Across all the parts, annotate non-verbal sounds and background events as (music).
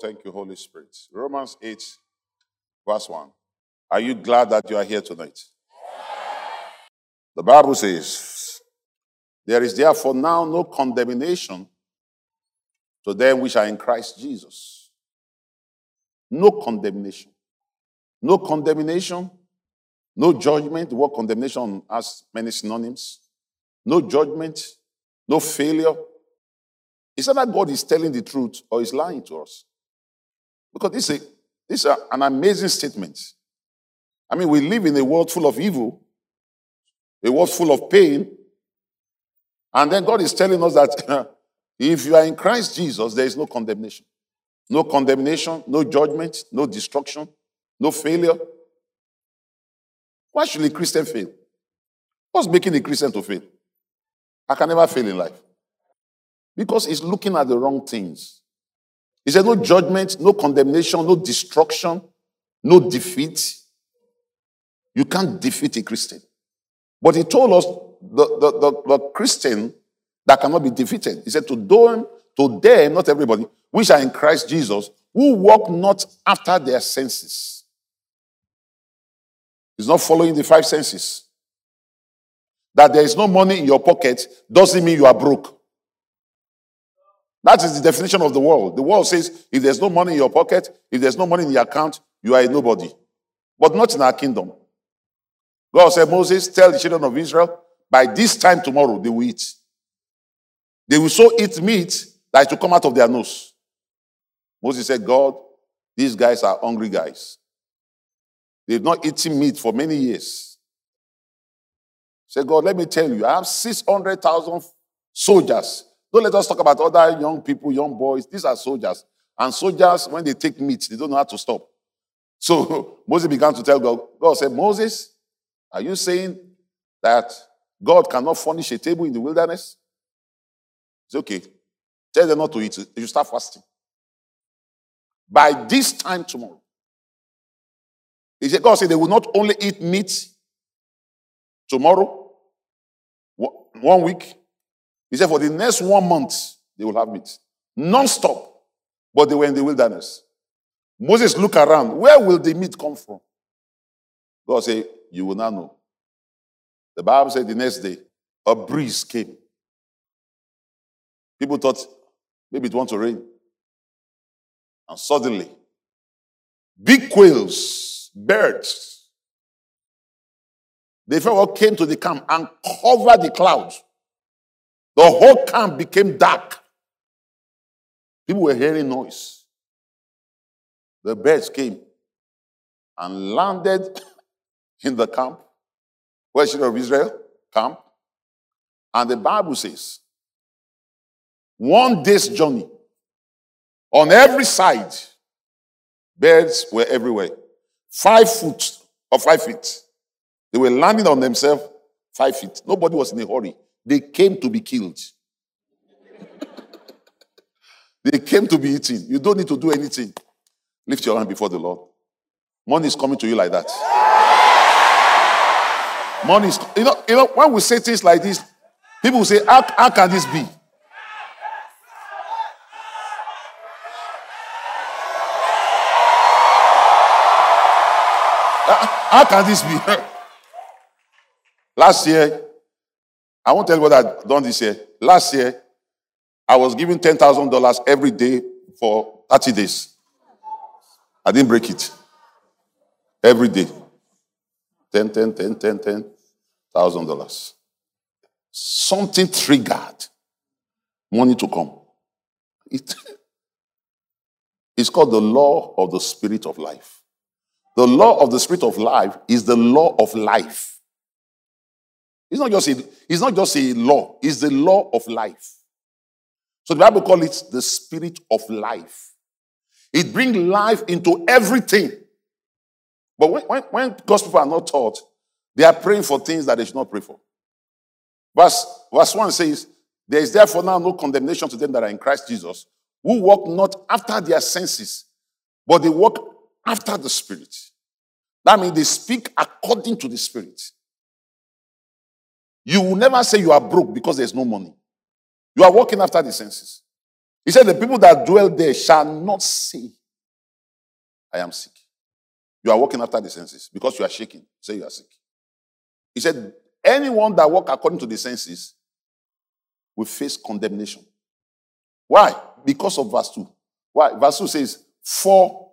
thank you, Holy Spirit. Romans 8, verse 1. Are you glad that you are here tonight? The Bible says, There is therefore now no condemnation to them which are in Christ Jesus. No condemnation. No condemnation. No judgment. The word condemnation has many synonyms. No judgment. No failure. It's not that God is telling the truth or is lying to us. Because this is, a, this is an amazing statement. I mean, we live in a world full of evil, a world full of pain. And then God is telling us that (laughs) if you are in Christ Jesus, there is no condemnation. No condemnation, no judgment, no destruction, no failure. Why should a Christian fail? What's making a Christian to fail? I can never fail in life. Because he's looking at the wrong things. He said, no judgment, no condemnation, no destruction, no defeat. You can't defeat a Christian. But he told us the, the, the, the Christian that cannot be defeated. He said, To them, to them, not everybody, which are in Christ Jesus, who walk not after their senses. He's not following the five senses. That there is no money in your pocket doesn't mean you are broke. That is the definition of the world. The world says if there's no money in your pocket, if there's no money in your account, you are a nobody. But not in our kingdom. God said, Moses, tell the children of Israel, by this time tomorrow they will eat. They will so eat meat that it will come out of their nose. Moses said, God, these guys are hungry guys. They've not eaten meat for many years. Say, God, let me tell you, I have 600,000 soldiers. Don't let us talk about other young people, young boys. These are soldiers. And soldiers, when they take meat, they don't know how to stop. So (laughs) Moses began to tell God, God said, Moses, are you saying that God cannot furnish a table in the wilderness? It's okay. Tell them not to eat. You start fasting. By this time tomorrow, he said, God said they will not only eat meat tomorrow, one week. He said, for the next one month, they will have meat. Non-stop. But they were in the wilderness. Moses looked around. Where will the meat come from? God said, you will not know. The Bible said the next day, a breeze came. People thought maybe it wants to rain. And suddenly, big quails, birds, they all came to the camp and covered the clouds. The whole camp became dark. People were hearing noise. The birds came and landed (laughs) in the camp, children of Israel camp. And the Bible says, one day's journey, on every side, birds were everywhere. Five foot or five feet. They were landing on themselves five feet. Nobody was in a hurry. They came to be killed. they came to be eaten. You don't need to do anything. Lift your hand before the Lord. Money is coming to you like that. Money is, you know, you know, when we say things like this, people say, how, how can this be? How can this be? (laughs) Last year, I won't tell you what I've done this year. Last year, I was given $10,000 every day for 30 days. I didn't break it. Every day. 10, 10, 10, 10, 10 thousand dollars. Something triggered money to come. It, (laughs) it's called the law of the spirit of life. The law of the spirit of life is the law of life. It's not just a, it's not just a law, it's the law of life. So the Bible calls it the spirit of life. It brings life into everything. But when, when, when God's people are not taught, they are praying for things that they should not pray for. Verse, verse 1 says, There is therefore now no condemnation to them that are in Christ Jesus, who walk not after their senses, but they walk after the Spirit. That means they speak according to the Spirit. You will never say you are broke because there's no money. You are walking after the senses. He said, The people that dwell there shall not say, I am sick. You are walking after the senses because you are shaking. Say you are sick. He said, Anyone that walk according to the senses will face condemnation. Why? Because of verse 2. Why? Verse 2 says, For,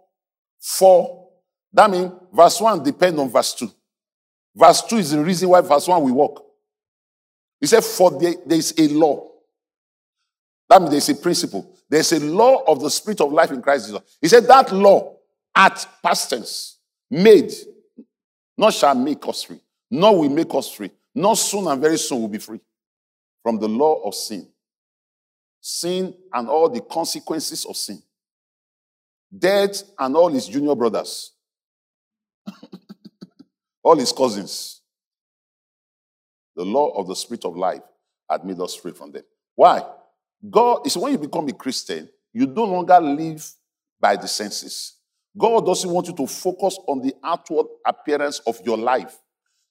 for. That means verse 1 depends on verse 2. Verse 2 is the reason why verse 1 we walk. He said, For there, is a law. That means there's a principle. There's a law of the spirit of life in Christ Jesus. He said that law at past tense made, not shall make us free, nor will make us free, not soon and very soon will be free from the law of sin. Sin and all the consequences of sin. Death and all his junior brothers. (laughs) all his cousins. The law of the spirit of life had made us free from them. Why? God is when you become a Christian, you no longer live by the senses. God doesn't want you to focus on the outward appearance of your life.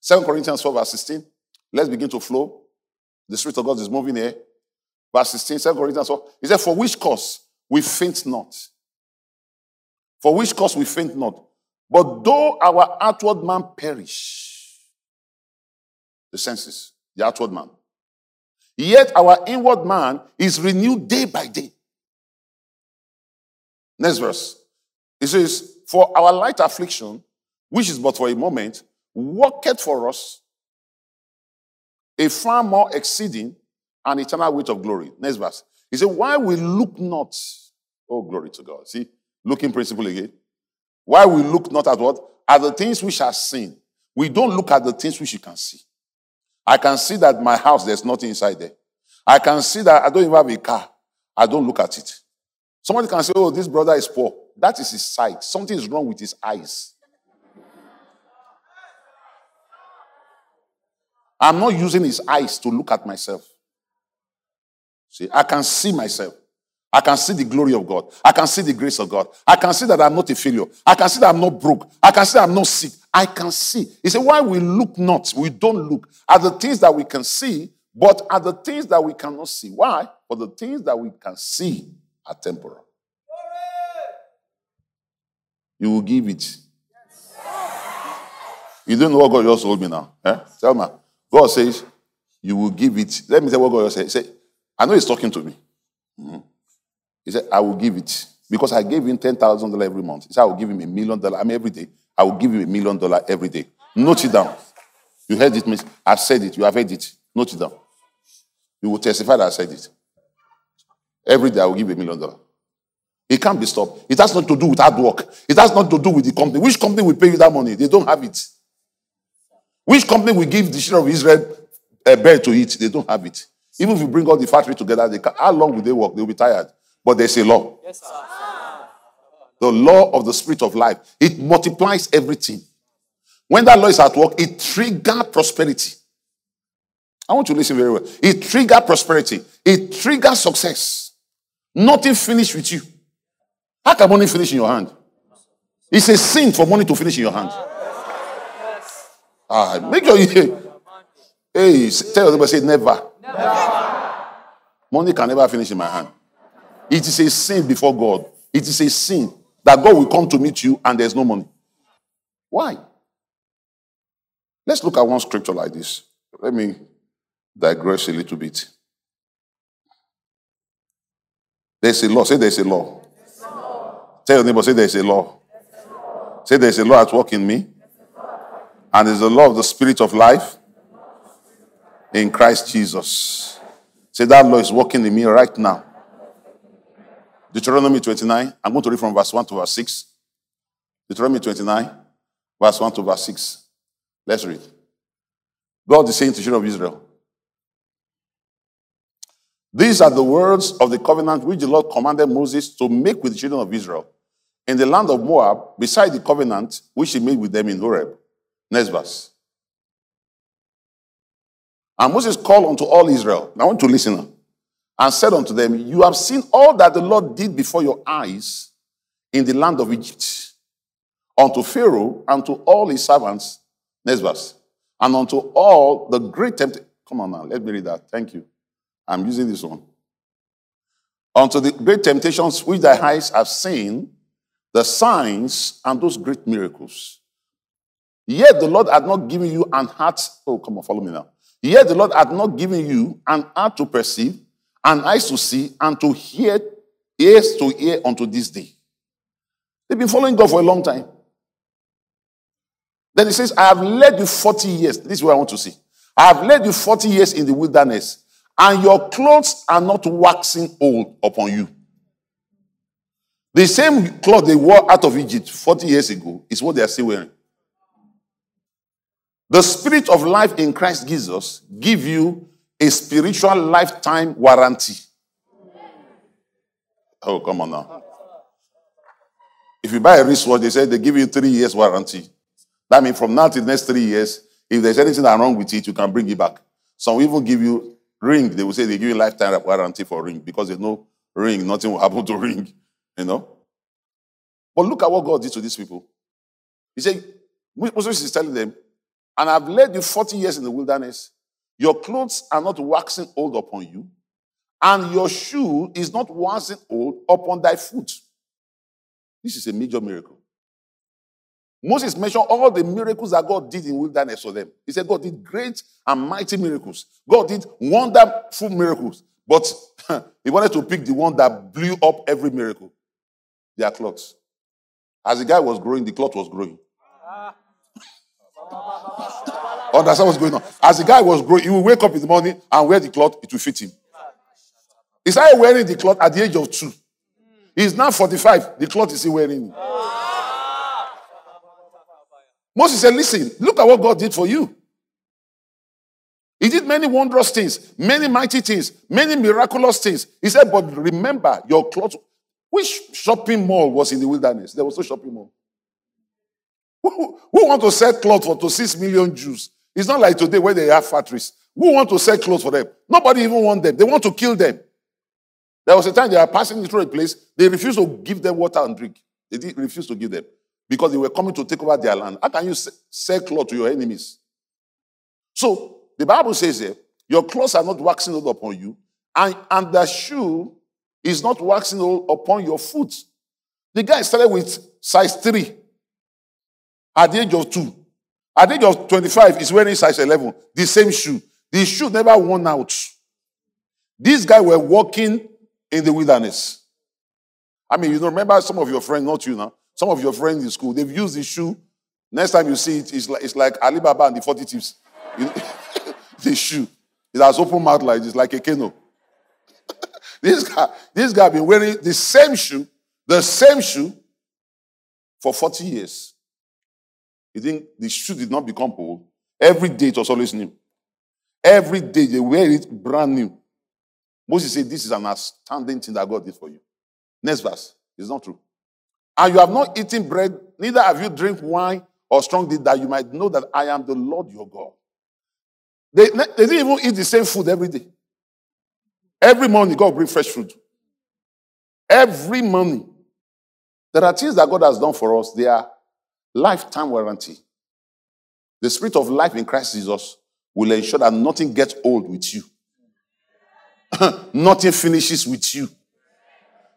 2 Corinthians 4, verse 16. Let's begin to flow. The Spirit of God is moving here. Verse 16, 2 Corinthians 4. He said, For which cause we faint not. For which cause we faint not. But though our outward man perish, the senses, the outward man, yet our inward man is renewed day by day. Next verse. It says, For our light affliction, which is but for a moment, worketh for us a far more exceeding and eternal weight of glory. Next verse. He said, Why we look not, oh, glory to God. See, looking principle again. Why we look not at what? At the things which are seen. We don't look at the things which you can see. I can see that my house, there's nothing inside there. I can see that I don't even have a car. I don't look at it. Somebody can say, Oh, this brother is poor. That is his sight. Something is wrong with his eyes. I'm not using his eyes to look at myself. See, I can see myself. I can see the glory of God. I can see the grace of God. I can see that I'm not a failure. I can see that I'm not broke. I can see that I'm not sick. I can see. He said, Why we look not, we don't look at the things that we can see, but at the things that we cannot see. Why? For the things that we can see are temporal. You will give it. You don't know what God just told me now. Eh? Tell me. God says, You will give it. Let me tell what God just said. He said, I know He's talking to me. Mm-hmm. He said, I will give it. Because I gave him $10,000 every month. He said, I will give him a million dollars. I mean, every day. I will give him a million dollars every day. Note it down. You heard it, miss. I've said it. You have heard it. Note it down. You will testify that I said it. Every day I will give a million dollars. It can't be stopped. It has nothing to do with hard work. It has nothing to do with the company. Which company will pay you that money? They don't have it. Which company will give the children of Israel a uh, bread to eat? They don't have it. Even if you bring all the factory together, they can, how long will they work? They'll be tired. But there's a law. Yes, sir. The law of the spirit of life. It multiplies everything. When that law is at work, it triggers prosperity. I want you to listen very well. It triggers prosperity. It triggers success. Nothing finished with you. How can money finish in your hand? It's a sin for money to finish in your hand. Ah, make sure you. (laughs) Hey, tell everybody, say never. never. Money can never finish in my hand. It is a sin before God. It is a sin that God will come to meet you and there's no money. Why? Let's look at one scripture like this. Let me digress a little bit. There's a law. Say there's a law. Tell your neighbor, say there's a law. Say there's a law at work in me. And there's a law of the spirit of life in Christ Jesus. Say that law is working in me right now. Deuteronomy 29. I'm going to read from verse 1 to verse 6. Deuteronomy 29, verse 1 to verse 6. Let's read. God is saying to the children of Israel, These are the words of the covenant which the Lord commanded Moses to make with the children of Israel in the land of Moab, beside the covenant which he made with them in Horeb. Next verse. And Moses called unto all Israel. Now I want to listen and said unto them, You have seen all that the Lord did before your eyes in the land of Egypt, unto Pharaoh and to all his servants. Next verse. And unto all the great temptation. Come on now, let me read that. Thank you. I'm using this one. unto the great temptations which thy eyes have seen, the signs and those great miracles. Yet the Lord had not given you an heart. Oh, come on, follow me now. Yet the Lord had not given you an heart to perceive, an eyes to see, and to hear, ears to hear unto this day. They've been following God for a long time. Then he says, I have led you 40 years. This is what I want to see. I have led you 40 years in the wilderness, and your clothes are not waxing old upon you. The same cloth they wore out of Egypt 40 years ago is what they are still wearing. The spirit of life in Christ Jesus give you a spiritual lifetime warranty. Oh, come on now. If you buy a wristwatch, they say they give you three years warranty. That means from now to the next three years, if there's anything wrong with it, you can bring it back. Some even give you ring. They will say they give you lifetime warranty for ring because they know ring, nothing will (laughs) happen to ring. You know? But look at what God did to these people. He said, Moses is telling them, and I've led you 40 years in the wilderness. Your clothes are not waxing old upon you, and your shoe is not waxing old upon thy foot. This is a major miracle. Moses mentioned all the miracles that God did in wilderness for them. He said God did great and mighty miracles. God did wonderful miracles. But (laughs) he wanted to pick the one that blew up every miracle. Their clothes. As the guy was growing, the cloth was growing. (laughs) Understand what's going on? As the guy was growing, he will wake up in the morning and wear the cloth, it will fit him. He started wearing the cloth at the age of two. He's now 45, the cloth is he wearing. Moses said, Listen, look at what God did for you. He did many wondrous things, many mighty things, many miraculous things. He said, But remember, your cloth. Which shopping mall was in the wilderness? There was no shopping mall. Who, who want to sell cloth for to six million Jews? It's not like today where they have factories. Who want to sell clothes for them? Nobody even want them. They want to kill them. There was a time they are passing through a place. They refused to give them water and drink. They did refuse to give them because they were coming to take over their land. How can you sell clothes to your enemies? So the Bible says here, your clothes are not waxing old upon you, and, and the shoe is not waxing old upon your foot. The guy started with size 3 at the age of 2. At age of 25, he's wearing size 11, the same shoe. The shoe never worn out. These guys were walking in the wilderness. I mean, you know, remember some of your friends, not you now, some of your friends in school, they've used the shoe. Next time you see it, it's like, it's like Alibaba and the 40 tips. (laughs) the shoe. It has open mouth like this, like a canoe. (laughs) this guy, this guy been wearing the same shoe, the same shoe for 40 years. The shoe did not become old? Every day it was always new. Every day they wear it brand new. Moses said, This is an outstanding thing that God did for you. Next verse. It's not true. And you have not eaten bread, neither have you drink wine or strong drink, that you might know that I am the Lord your God. They, they didn't even eat the same food every day. Every morning, God bring fresh food. Every morning. There are things that God has done for us. They are lifetime warranty. The spirit of life in Christ Jesus will ensure that nothing gets old with you. (laughs) nothing finishes with you.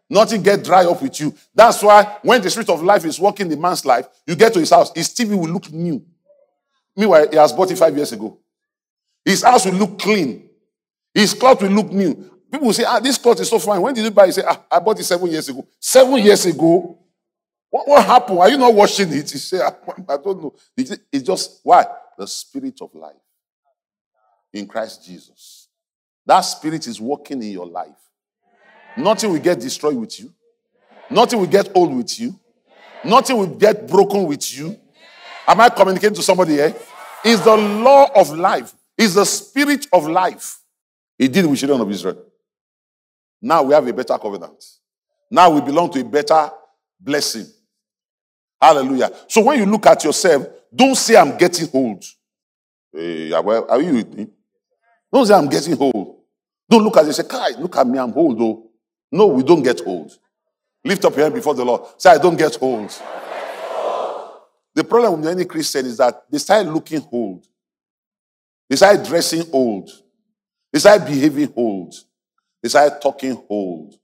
Nothing get dry up with you. That's why when the spirit of life is working the man's life, you get to his house, his TV will look new. Meanwhile, he has bought it five years ago. His house will look clean. His cloth will look new. People will say, ah, this cloth is so fine. When did you buy it? Say, ah, I bought it seven years ago. Seven years ago? What, what happened? Are you not washing it? Say, ah, (laughs) I don't know. It's just, why? The spirit of life in Christ Jesus. That spirit is working in your life. Nothing will get destroyed with you. Nothing will get old with you. Nothing will get broken with you. Am I communicating to somebody here? It's the law of life. It's the spirit of life. He did with children of Israel. Now we have a better covenant. Now we belong to a better blessing. Hallelujah. So when you look at yourself, don't say I'm getting old. Hey, are you with me? Don't say I'm getting old. Don't look at you say, guys, look at me, I'm old though. No, we don't get old. Lift up your hand before the Lord. Say, I don't get old. The problem with any Christian is that they start looking old. They start dressing old. They start behaving old. They start talking old.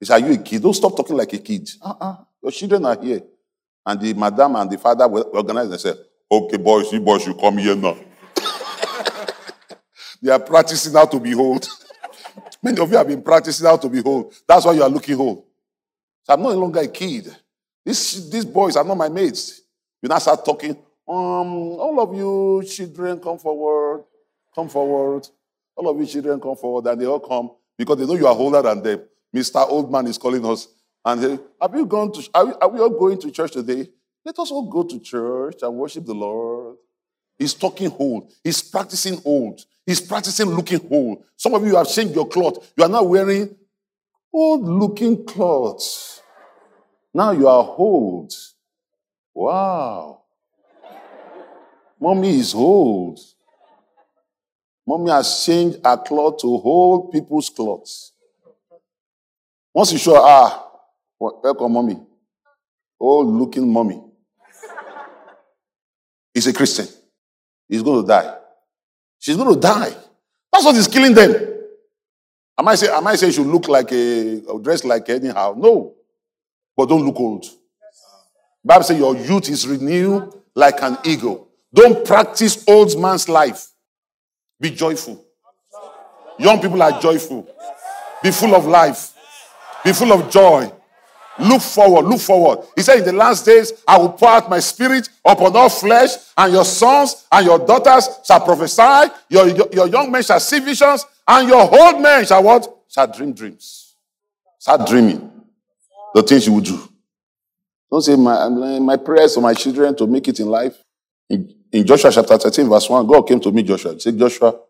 He said, Are you a kid? Don't stop talking like a kid. Uh-uh. Your children are here. And the madam and the father were organized and said, Okay, boys, you boys, you come here now. (laughs) they are practicing how to behold. (laughs) Many of you have been practicing how to behold. That's why you are looking old. So I'm no longer a kid. These, these boys are not my mates. You now start talking. Um, all of you children, come forward. Come forward. All of you children, come forward. And they all come because they know you are older than them. Mr. Old Man is calling us. And say, have you gone to, are we, are we all going to church today? Let us all go to church and worship the Lord. He's talking old. He's practicing old. He's practicing looking old. Some of you have changed your cloth. You are now wearing old looking clothes. Now you are old. Wow. Mommy is old. Mommy has changed her cloth to hold people's clothes. Once you show, ah, welcome, mommy. Old looking mommy. He's a Christian. He's going to die. She's going to die. That's what is killing them. Am I say, am I saying she look like a, dress like anyhow? No. But don't look old. Bible says your youth is renewed like an eagle. Don't practice old man's life. Be joyful. Young people are joyful. Be full of life. Be full of joy. Look forward, look forward. He said, In the last days, I will pour out my spirit upon all flesh, and your sons and your daughters shall prophesy, your, your, your young men shall see visions, and your old men shall what? Shall dream dreams. Start dreaming the things you will do. Don't say, My, my prayers for my children to make it in life. In, in Joshua chapter 13, verse 1, God came to me, Joshua. He said, Joshua,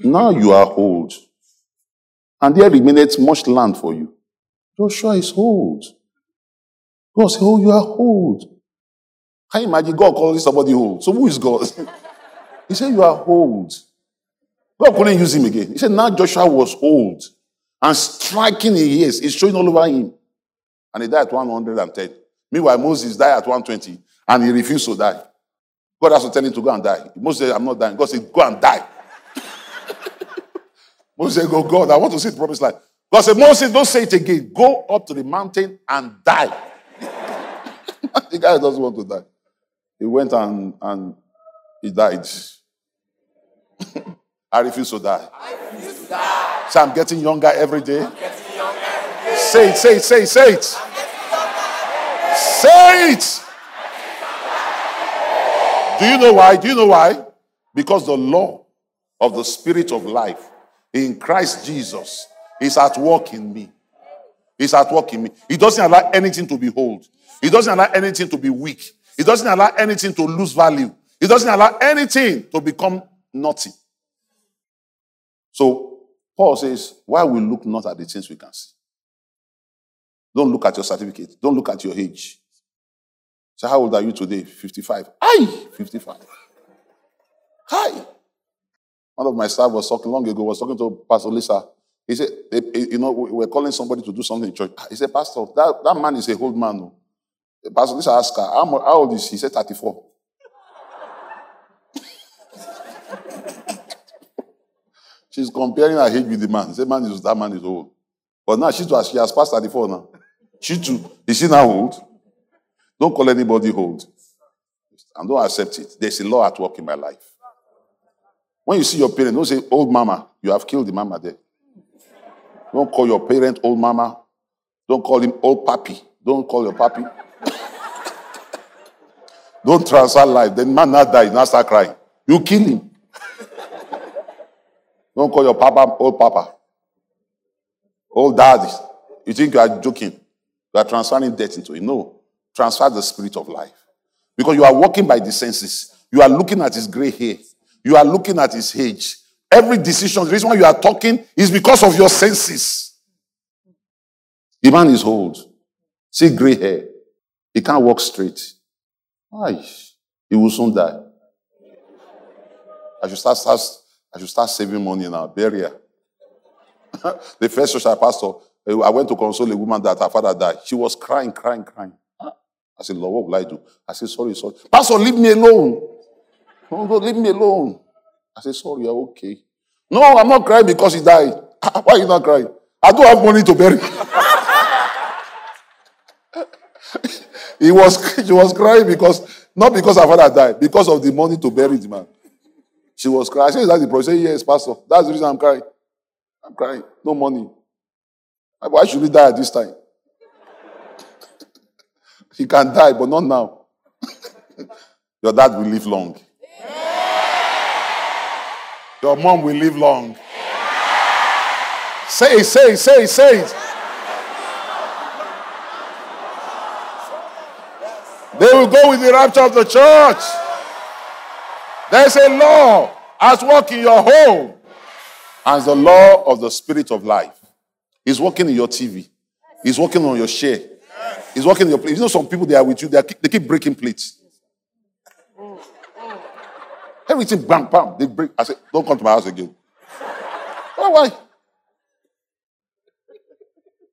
now you are old, and there remaineth much land for you. Joshua is old. God said, Oh, you are old. Can you imagine God calling somebody old? So who is God? (laughs) he said, You are old. God couldn't use him again. He said, Now Joshua was old and striking in years. It's showing all over him. And he died at 110. Meanwhile, Moses died at 120 and he refused to die. God has to tell him to go and die. Moses said, I'm not dying. God said, Go and die. (laughs) Moses said, Go, God, I want to see the promised land. God said, Moses, don't say it again. Go up to the mountain and die. (laughs) the guy doesn't want to die. He went and, and he died. (laughs) I refuse to die. I refuse to die. So I'm getting younger every day. Younger every day. Say it, say it, say it, say it. Say it. Do you know why? Do you know why? Because the law of the spirit of life in Christ Jesus is at work in me. He's at work in me. He doesn't allow anything to be hold. He doesn't allow anything to be weak. He doesn't allow anything to lose value. He doesn't allow anything to become naughty. So Paul says, why we look not at the things we can see? Don't look at your certificate. Don't look at your age. So how old are you today? 55. Hi, 55. Hi. One of my staff was talking long ago, was talking to Pastor Lisa. He said, eh, you know, we're calling somebody to do something in church. Ah, he said, Pastor, that, that man is a old man. Oh. No. Pastor Lisa asked her, how, how old is he? He said, 34. (laughs) She's comparing her age with the man. The man is that man is old. But now she she has passed 34 now. She too. Is she now old? Don't call anybody old. And don't accept it. There's a law at work in my life. When you see your parent, don't say, old mama. You have killed the mama there. Don't call your parent old mama. Don't call him old papi. Don't call your papi. Don't transfer life. Then man not die, not start crying. You kill him. Don't call your papa old papa. Old daddy. You think you are joking. You are transferring death into him. No. Transfer the spirit of life. Because you are walking by the senses. You are looking at his gray hair. You are looking at his age. Every decision, the reason why you are talking is because of your senses. The man is old. See gray hair. He can't walk straight. Why? He will soon die. I should start, start I should start saving money now. Burial. (laughs) the first social pastor, eh, I went to console a woman that her father died. She was crying, crying, crying. I said, Lord, what will I do? I said, sorry, sorry. Pastor, leave me alone. No, no, leave me alone. I said, sorry, you're okay. No, I'm not crying because he died. (laughs) Why are you not crying? I don't have money to bury (laughs) he was (laughs) she was crying because not because her father died, because of the money to bury the man. She was crying. I said, that the problem? She said, Yes, Pastor. That's the reason I'm crying. I'm crying. No money. Why should we die at this time? (laughs) he can die, but not now. (laughs) Your dad will live long. Your mom will live long. Say say say say it. They will go with the rapture of the church. There's a law as work in your home. As the law of the spirit of life. He's working in your TV. He's working on your share. He's working in your place. You know, some people they are with you, they, are, they keep breaking plates. Everything bam, bam. They break. I said, don't come to my house again. Why, why?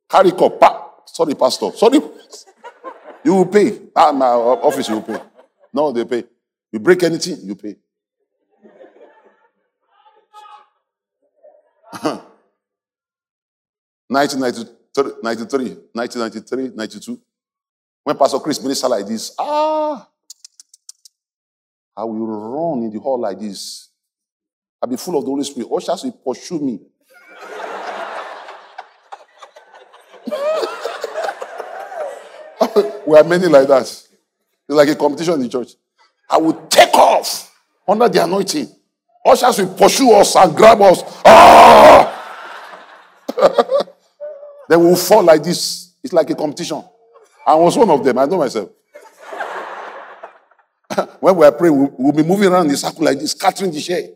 Carry cup. Sorry, pastor. Sorry. You will pay. Ah, my office, you will pay. No, they pay. You break anything, you pay. (laughs) 1993, 1993, 92. When Pastor Chris ministered like this, ah, I will run in the hall like this. I'll be full of the Holy Spirit. Ushers will pursue me. We are many like that. It's like a competition in the church. I will take off under the anointing. Ushers will pursue us and grab us. Ah! (laughs) then we'll fall like this. It's like a competition. I was one of them. I know myself. (laughs) when we are praying, we'll, we'll, be moving around in a circle like this, scattering the share.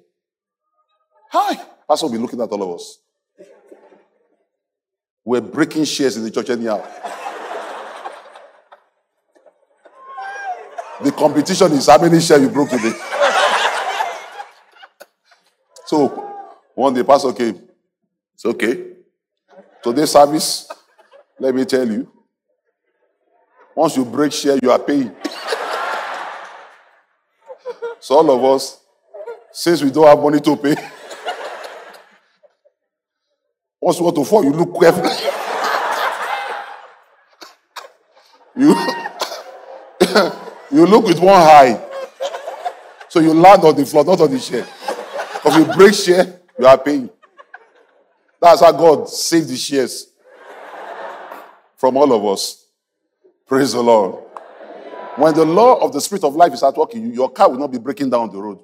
Hi. Pastor will be looking at all of us. We're breaking shares in the church anyhow. The competition is how many shares you broke today. so one day, Pastor came. It's okay. Today's service, let me tell you. Once you break share, you are paying. so all of us, since we don't have money to pay, (laughs) once you want to fall, you look carefully. You look with one eye. So you land on the floor, not on the chair. Because you break chair, you are paying. That's how God saved the shares from all of us. Praise the Lord. When the law of the spirit of life is at work in you, your car will not be breaking down the road.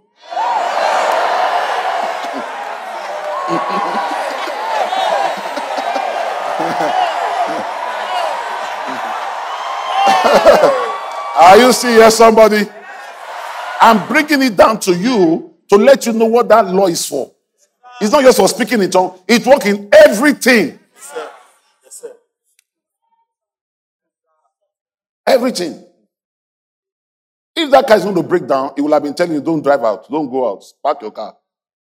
(laughs) Are you seeing here, somebody? I'm bringing it down to you to let you know what that law is for. It's not just for speaking in tongue, it works in everything. Yes, sir. Yes, sir. Everything. If that car is going to break down, he will have been telling you, don't drive out, don't go out, park your car.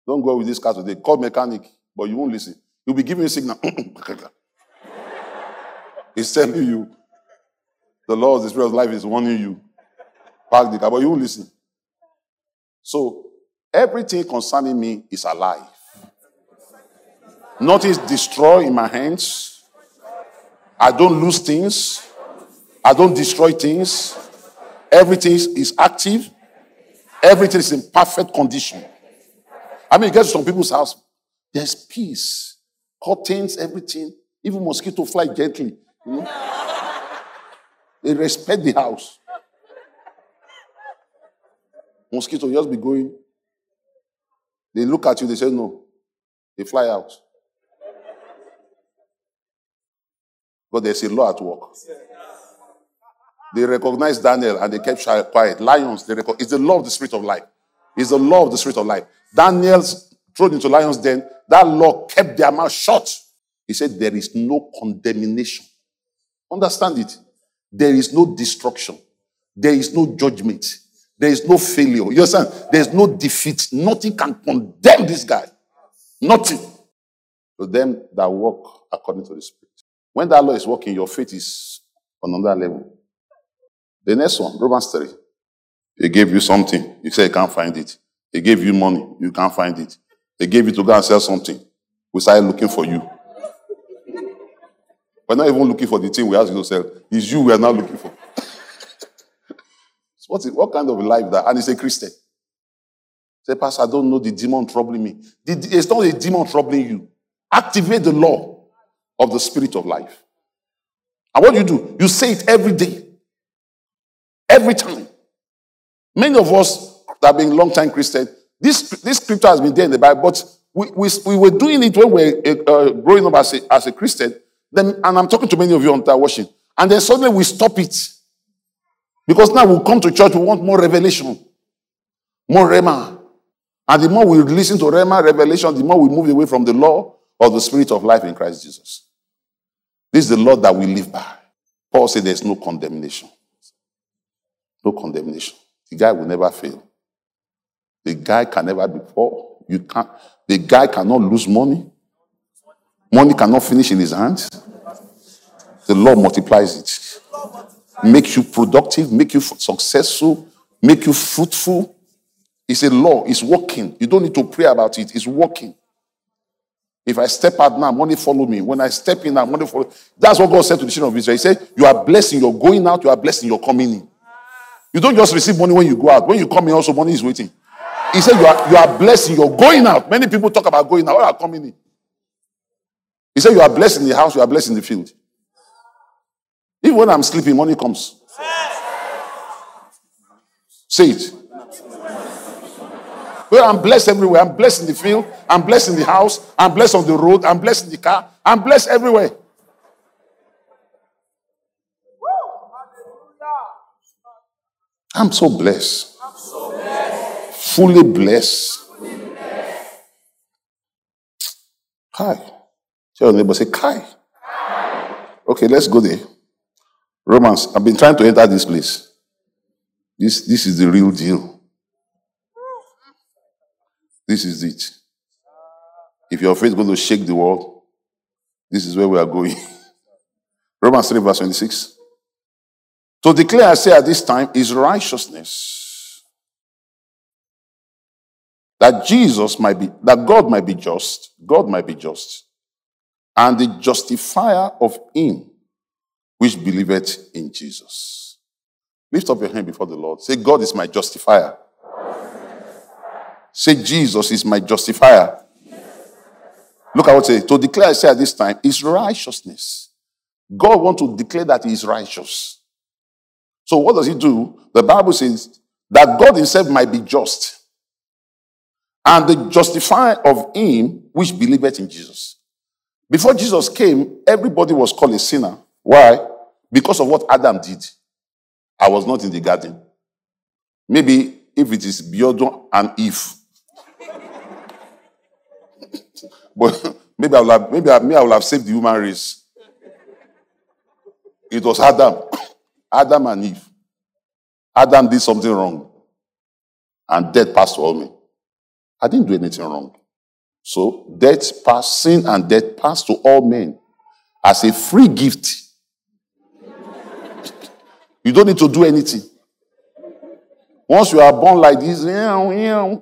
Don't go with this car today. Call mechanic, but you won't listen. He'll be giving you a signal. (clears throat) He's telling you. The of the life is warning you. Park the car, but you won't listen. So everything concerning me is alive. Nothing is destroyed in my hands. I don't lose things. I don't destroy things. Everything is active. Everything is in perfect condition. I mean, you get to some people's house, there's peace, curtains, everything. Even mosquito fly gently. You know? They respect the house. Mosquito just be going. They look at you, they say no. They fly out. But there's a law at work. They recognized Daniel and they kept quiet. Lions, they record, it's the law of the spirit of life. It's the law of the spirit of life. Daniel's thrown into lions den, that law kept their mouth shut. He said, There is no condemnation. Understand it. There is no destruction. There is no judgment. There is no failure. You understand? There's no defeat. Nothing can condemn this guy. Nothing. To them that walk according to the Spirit. When that law is working, your faith is on another level. The next one, Romans 3. He gave you something. You say you can't find it. He gave you money. You can't find it. He gave you to go and sell something. We started looking for you. We're not even looking for the thing we ask you to sell. It's you we are now looking for. what, is, what kind of life that? And he's a Christian. Say, Pastor, I don't know the demon troubling me. It's not a demon troubling you. Activate the law of the spirit of life. And what you do? You say it every day. Every time. Many of us that have been long time Christians, this, this scripture has been there in the Bible, but we, we, we were doing it when we were uh, growing up as a, as a Christian. Then, and I'm talking to many of you on that watching. And then suddenly we stop it. Because now we come to church, we want more revelation, more rhema. And the more we listen to rhema revelation, the more we move away from the law of the spirit of life in Christ Jesus. This is the law that we live by. Paul said there's no condemnation. No condemnation. The guy will never fail. The guy can never be poor. You can't. The guy cannot lose money. Money cannot finish in his hands. The Lord multiplies it. Make you productive, make you successful, make you fruitful. It's a law, it's working. You don't need to pray about it, it's working. If I step out now, money follow me. When I step in now, money follow. That's what God said to the children of Israel. He said, You are blessing you're going out, you are blessing you're coming in. You don't just receive money when you go out. When you come in, also money is waiting. He said, You are, you are blessing your going out. Many people talk about going out, what are coming in? He said, You are blessed in the house, you are blessed in the field. Even when I'm sleeping, money comes. Say it. Well, I'm blessed everywhere. I'm blessed in the field. I'm blessed in the house. I'm blessed on the road. I'm blessed in the car. I'm blessed everywhere. I'm so blessed. I'm so blessed. Fully blessed. Hi. Tell your neighbor, say, Kai. Okay, let's go there. Romans, I've been trying to enter this place. This, this is the real deal. This is it. If your faith is going to shake the world, this is where we are going. (laughs) Romans 3, verse 26. To declare, I say at this time, is righteousness. That Jesus might be, that God might be just, God might be just, and the justifier of him which believeth in Jesus. Lift up your hand before the Lord. Say, God is my justifier. Say, Jesus is my justifier. Look at what say. To declare, I say at this time, is righteousness. God wants to declare that he is righteous. So what does he do? The Bible says that God himself might be just. And the justifier of him which believeth in Jesus. Before Jesus came, everybody was called a sinner. Why? Because of what Adam did. I was not in the garden. Maybe if it is beyond and Eve. (laughs) but maybe I will have, maybe I, maybe I will have saved the human race. It was Adam. (coughs) Adam and Eve. Adam did something wrong. And death passed all men. I didn't do anything wrong. So death passed, sin and death passed to all men as a free gift. (laughs) you don't need to do anything. Once you are born like this,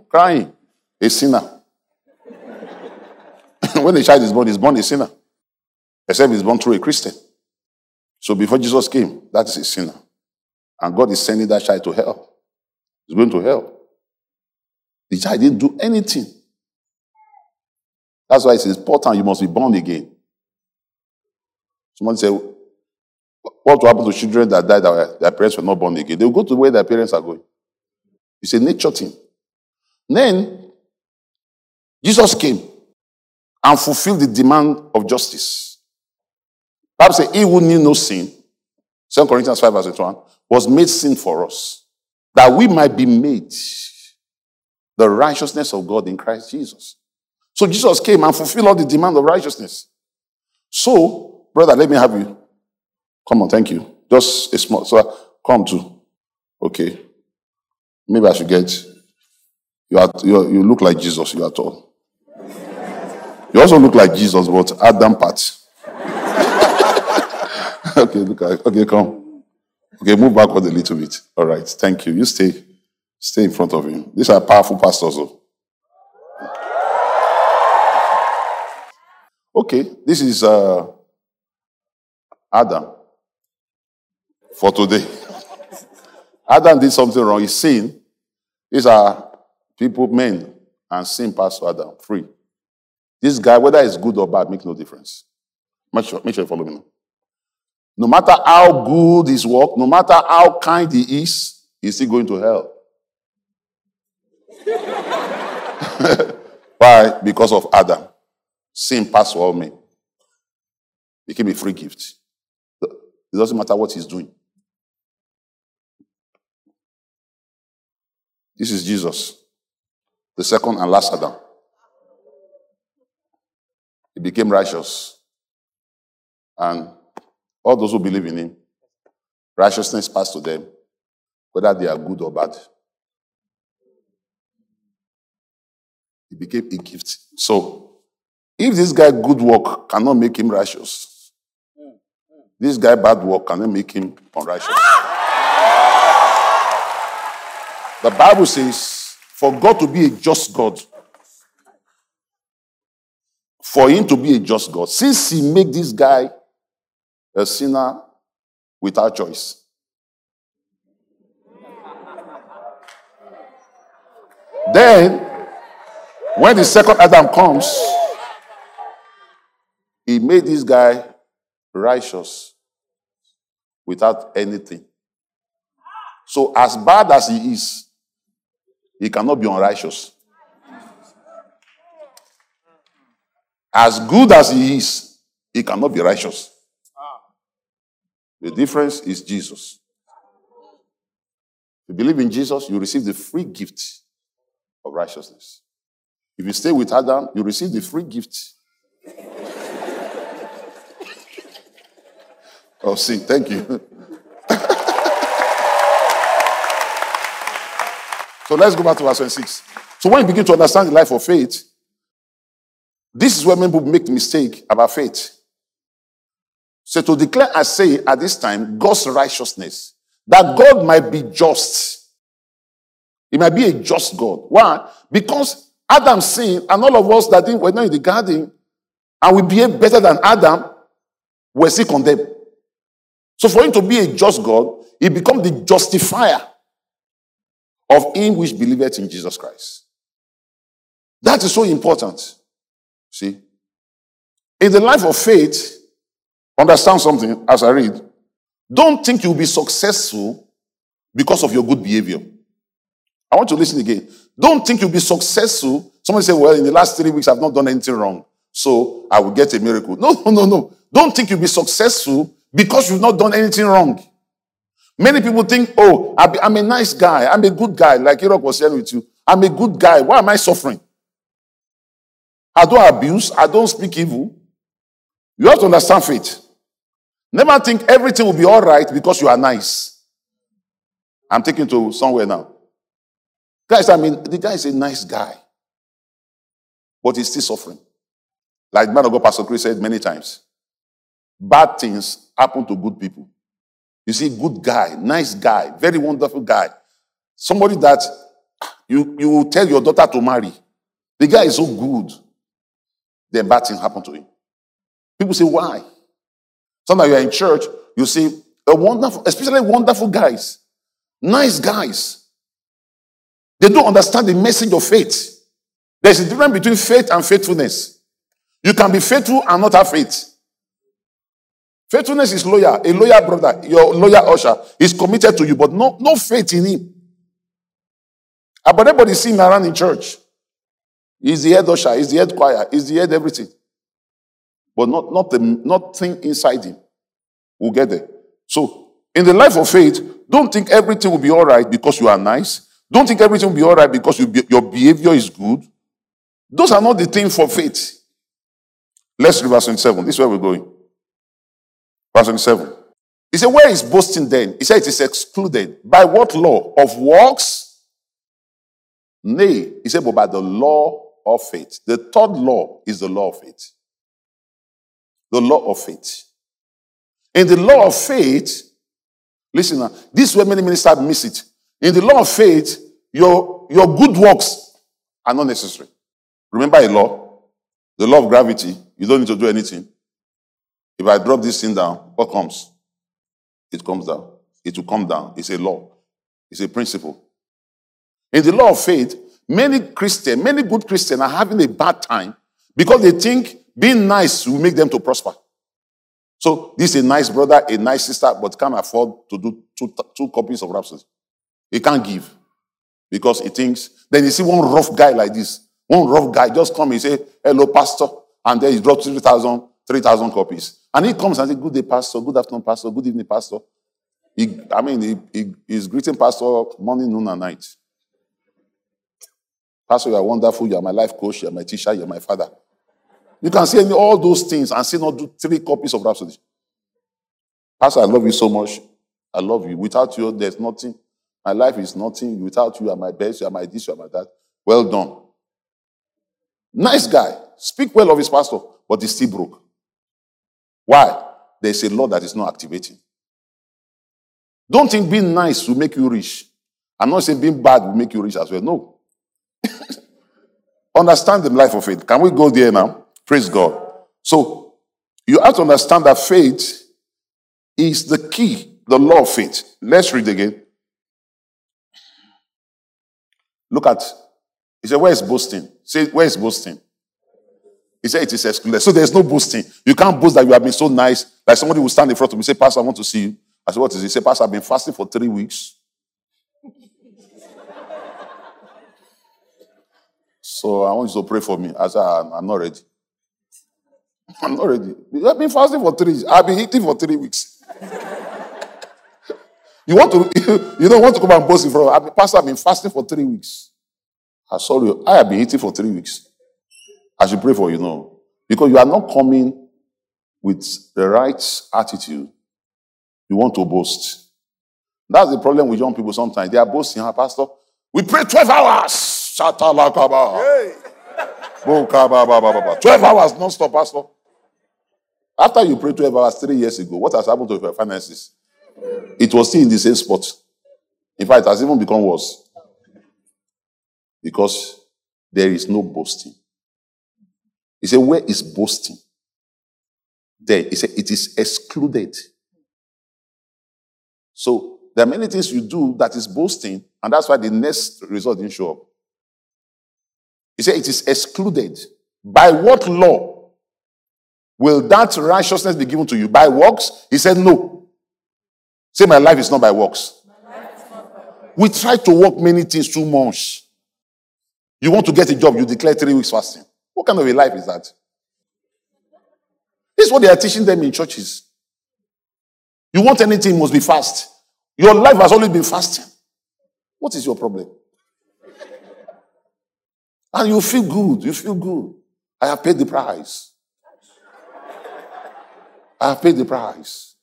crying, a sinner. (laughs) when a child is born, he's born a sinner. Except he's born through a Christian. So before Jesus came, that is a sinner. And God is sending that child to hell. He's going to hell. The child didn't do anything. That's why it's important you must be born again. Someone say, What will happen to children that died that their parents were not born again? They will go to where their parents are going. It's a nature thing. Then Jesus came and fulfilled the demand of justice. Bible says, He who knew no sin, 2 Corinthians 5, verse 1, was made sin for us, that we might be made the righteousness of God in Christ Jesus. So Jesus came and fulfilled all the demand of righteousness. So, brother, let me have you. Come on, thank you. Just a small, so come to. Okay. Maybe I should get. You are you, you look like Jesus. You are tall. You also look like Jesus, but Adam part. (laughs) okay, look okay, come. Okay, move backward a little bit. All right, thank you. You stay, stay in front of him. These are powerful pastors. Though. Okay, this is uh Adam for today. (laughs) Adam did something wrong. He sinned. These are people, men, and sin passed to Adam free. This guy, whether it's good or bad, makes no difference. Make sure, make sure you follow me now. No matter how good his work, no matter how kind he is, he's still going to hell. (laughs) Why? Because of Adam. Sin passed to all men. It became a free gift. It doesn't matter what he's doing. This is Jesus, the second and last Adam. He became righteous. And all those who believe in him, righteousness passed to them, whether they are good or bad. He became a gift. So, if this guy good work cannot make him righteous, this guy bad work cannot make him unrighteous. The Bible says, for God to be a just God, for him to be a just God, since he made this guy a sinner without choice. Then, when the second Adam comes, he made this guy righteous without anything. So, as bad as he is, he cannot be unrighteous. As good as he is, he cannot be righteous. The difference is Jesus. If you believe in Jesus, you receive the free gift of righteousness. If you stay with Adam, you receive the free gift of see, Thank you. so let's go back to verse 26. So when you begin to understand the life of faith, this is where people make the mistake about faith. So to declare, I say at this time, God's righteousness, that God might be just. He might be a just God. Why? Because Adam sinned, and all of us that were not in the garden, and we behave better than Adam, were still condemned. So for him to be a just God, he becomes the justifier of him which believeth in Jesus Christ. That is so important. See? In the life of faith, Understand something as I read. Don't think you'll be successful because of your good behavior. I want to listen again. Don't think you'll be successful. Somebody say, Well, in the last three weeks, I've not done anything wrong. So I will get a miracle. No, (laughs) no, no, no. Don't think you'll be successful because you've not done anything wrong. Many people think, Oh, I'm a nice guy. I'm a good guy. Like Irok was sharing with you. I'm a good guy. Why am I suffering? I don't abuse. I don't speak evil. You have to understand faith. Never think everything will be all right because you are nice. I'm taking to somewhere now. Guys, I mean, the guy is a nice guy, but he's still suffering. Like man of God, Pastor Chris said many times, bad things happen to good people. You see, good guy, nice guy, very wonderful guy. Somebody that ah, you, you will tell your daughter to marry. The guy is so good. Then bad things happen to him. People say, why? Sometimes you're in church, you see a wonderful, especially wonderful guys, nice guys. They don't understand the message of faith. There's a difference between faith and faithfulness. You can be faithful and not have faith. Faithfulness is loyal. A loyal brother, your loyal usher, is committed to you, but no, no faith in him. But everybody see him around in church. He's the head usher, he's the head choir, he's the head everything but not, not the nothing inside him. We'll get there. So, in the life of faith, don't think everything will be all right because you are nice. Don't think everything will be all right because you be, your behavior is good. Those are not the things for faith. Let's read verse 27. This is where we're going. Verse 27. He said, Where is boasting then? He said it is excluded. By what law? Of works? Nay. He said, but by the law of faith. The third law is the law of faith the law of faith. In the law of faith, listen now, this is where many ministers miss it. In the law of faith, your, your good works are not necessary. Remember a law, the law of gravity, you don't need to do anything. If I drop this thing down, what comes? It comes down. It will come down. It's a law. It's a principle. In the law of faith, many Christians, many good Christians are having a bad time because they think being nice will make them to prosper. So this is a nice brother, a nice sister, but can't afford to do two, two copies of Rhapsody. He can't give because he thinks. Then you see one rough guy like this, one rough guy just come and say, "Hello, pastor," and then he drops 3,000 3,000 copies. And he comes and says, Good day, Pastor. Good afternoon, Pastor. Good evening, Pastor. He, I mean, he, he, he's greeting Pastor morning, noon, and night. Pastor, you are wonderful. You are my life coach. You are my teacher. You are my father. You can see all those things and still not do three copies of Rhapsody. Pastor, I love you so much. I love you. Without you, there's nothing. My life is nothing. Without you, you are my best. You are my this. You are my that. Well done. Nice guy. Speak well of his pastor, but he's still broke. Why? There's a law that is not activating. Don't think being nice will make you rich. I'm not saying being bad will make you rich as well. No. (laughs) understand the life of faith. Can we go there now? Praise God. So, you have to understand that faith is the key, the law of faith. Let's read again. Look at, he said, Where is boasting? Say, Where is boasting? He said it is excluded. So there's no boasting. You can't boast that you have been so nice. Like somebody will stand in front of me and say, Pastor, I want to see you. I said, What is it? He said, Pastor, I've been fasting for three weeks. so I want you to pray for me. I said, ah, I'm not ready. I'm not ready. I've been fasting for three. I've been eating for three weeks. you want to, (laughs) you don't want to come and boast in front of me. Pastor, I've been fasting for three weeks. I saw you. I have been eating for three weeks. I should pray for you, no. Because you are not coming with the right attitude. You want to boast. That's the problem with young people sometimes. They are boasting, huh, Pastor? We pray 12 hours. Shatalakaba. Hey. 12 hours non-stop, Pastor. After you prayed 12 hours three years ago, what has happened to your finances? It was still in the same spot. In fact, it has even become worse. Because there is no boasting. He said, Where is boasting? There. He said, It is excluded. So there are many things you do that is boasting, and that's why the next result didn't show up. He said, It is excluded. By what law will that righteousness be given to you? By works? He said, No. Say, My life is not by works. We try to work many things too much. You want to get a job, you declare three weeks fasting. What kind of a life is that? This is what they are teaching them in churches. You want anything, must be fast. Your life has always been fasting. What is your problem? And you feel good. You feel good. I have paid the price. I have paid the price.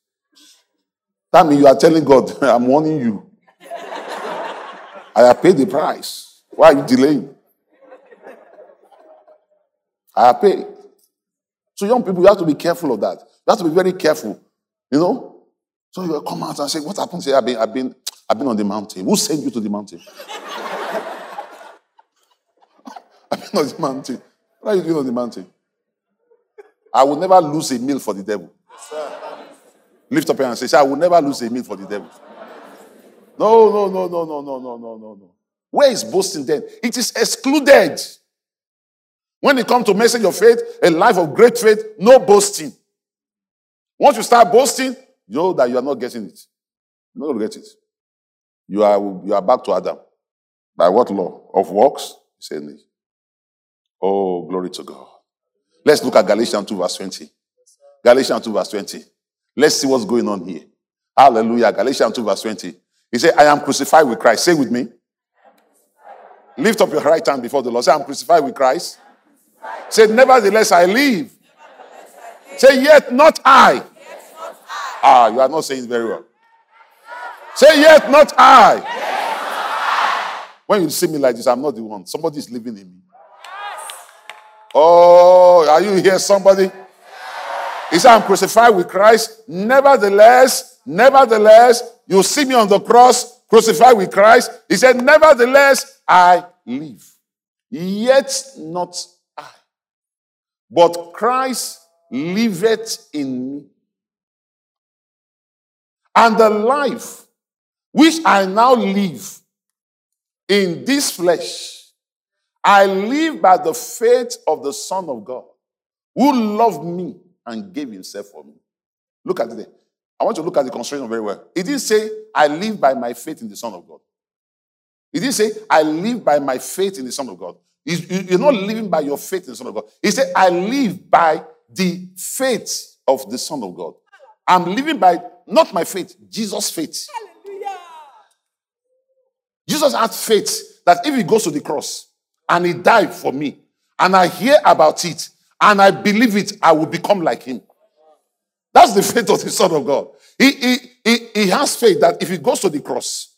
That means you are telling God, (laughs) I'm warning you. I have paid the price. Why are you delaying? I have paid. So young people, you have to be careful of that. You have to be very careful. You know? So you come out and say, What happened? Say, I've been, I've been, I've been on the mountain. Who sent you to the mountain? (laughs) I've been on the mountain. What are you doing on the mountain? I will never lose a meal for the devil. Lift up your hand and say, I will never lose a meal for the devil. No, no, no, no, no, no, no, no, no. Where is boasting then? It is excluded. When it comes to message of faith, a life of great faith, no boasting. Once you start boasting, you know that you are not getting it. You're not going to get it. You are, you are back to Adam. By what law? Of works? He Oh, glory to God. Let's look at Galatians 2, verse 20. Galatians 2, verse 20. Let's see what's going on here. Hallelujah. Galatians 2, verse 20. He said, I am crucified with Christ. Say with me. Lift up your right hand before the Lord. Say, I'm crucified with Christ. Say, nevertheless, I live. Say, yet not I. Ah, you are not saying it very well. Say, yet not I. When you see me like this, I'm not the one. Somebody is living in me. Oh, are you here, somebody? He said, I'm crucified with Christ. Nevertheless, nevertheless, you see me on the cross, crucified with Christ. He said, Nevertheless, I live. Yet not but Christ liveth in me. And the life which I now live in this flesh, I live by the faith of the Son of God, who loved me and gave himself for me. Look at it. I want you to look at the construction very well. It didn't say, I live by my faith in the Son of God. It didn't say, I live by my faith in the Son of God. You're not living by your faith in the Son of God. He said, I live by the faith of the Son of God. I'm living by not my faith, Jesus' faith. Hallelujah. Jesus had faith that if he goes to the cross and he died for me, and I hear about it and I believe it, I will become like him. That's the faith of the Son of God. He, he, he, he has faith that if he goes to the cross,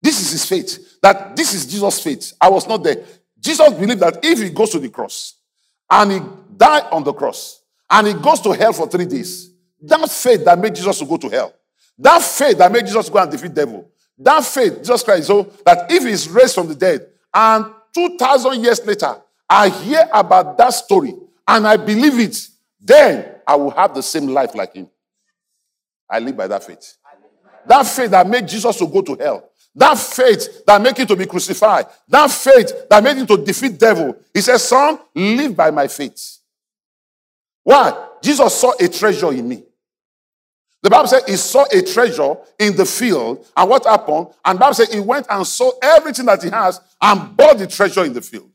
this is his faith, that this is Jesus' faith. I was not there. Jesus believed that if he goes to the cross and he died on the cross and he goes to hell for three days, that faith that made Jesus to go to hell, that faith that made Jesus go and defeat devil, that faith, Jesus Christ, so that if he's raised from the dead and 2,000 years later, I hear about that story and I believe it, then I will have the same life like him. I live by that faith. That faith that made Jesus to go to hell. That faith that made him to be crucified. That faith that made him to defeat devil. He says, son, live by my faith. Why? Jesus saw a treasure in me. The Bible said he saw a treasure in the field. And what happened? And Bible said he went and saw everything that he has and bought the treasure in the field.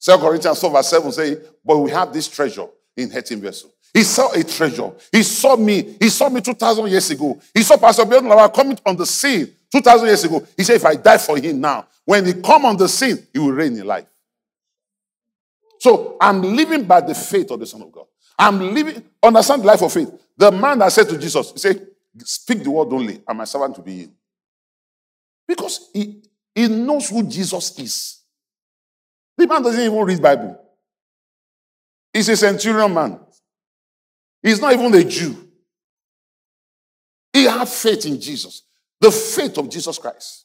2 Corinthians 4 verse 7 say, but we have this treasure in earthen vessel. He saw a treasure. He saw me. He saw me 2,000 years ago. He saw Pastor Bill coming on the scene 2,000 years ago. He said, if I die for him now, when he come on the scene, he will reign in life. So I'm living by the faith of the Son of God. I'm living, understand the life of faith. The man that said to Jesus, he said, speak the word only, and my servant to be healed. Because he, he knows who Jesus is. The man doesn't even read Bible. He's a centurion man. He's not even a Jew. He had faith in Jesus. The faith of Jesus Christ.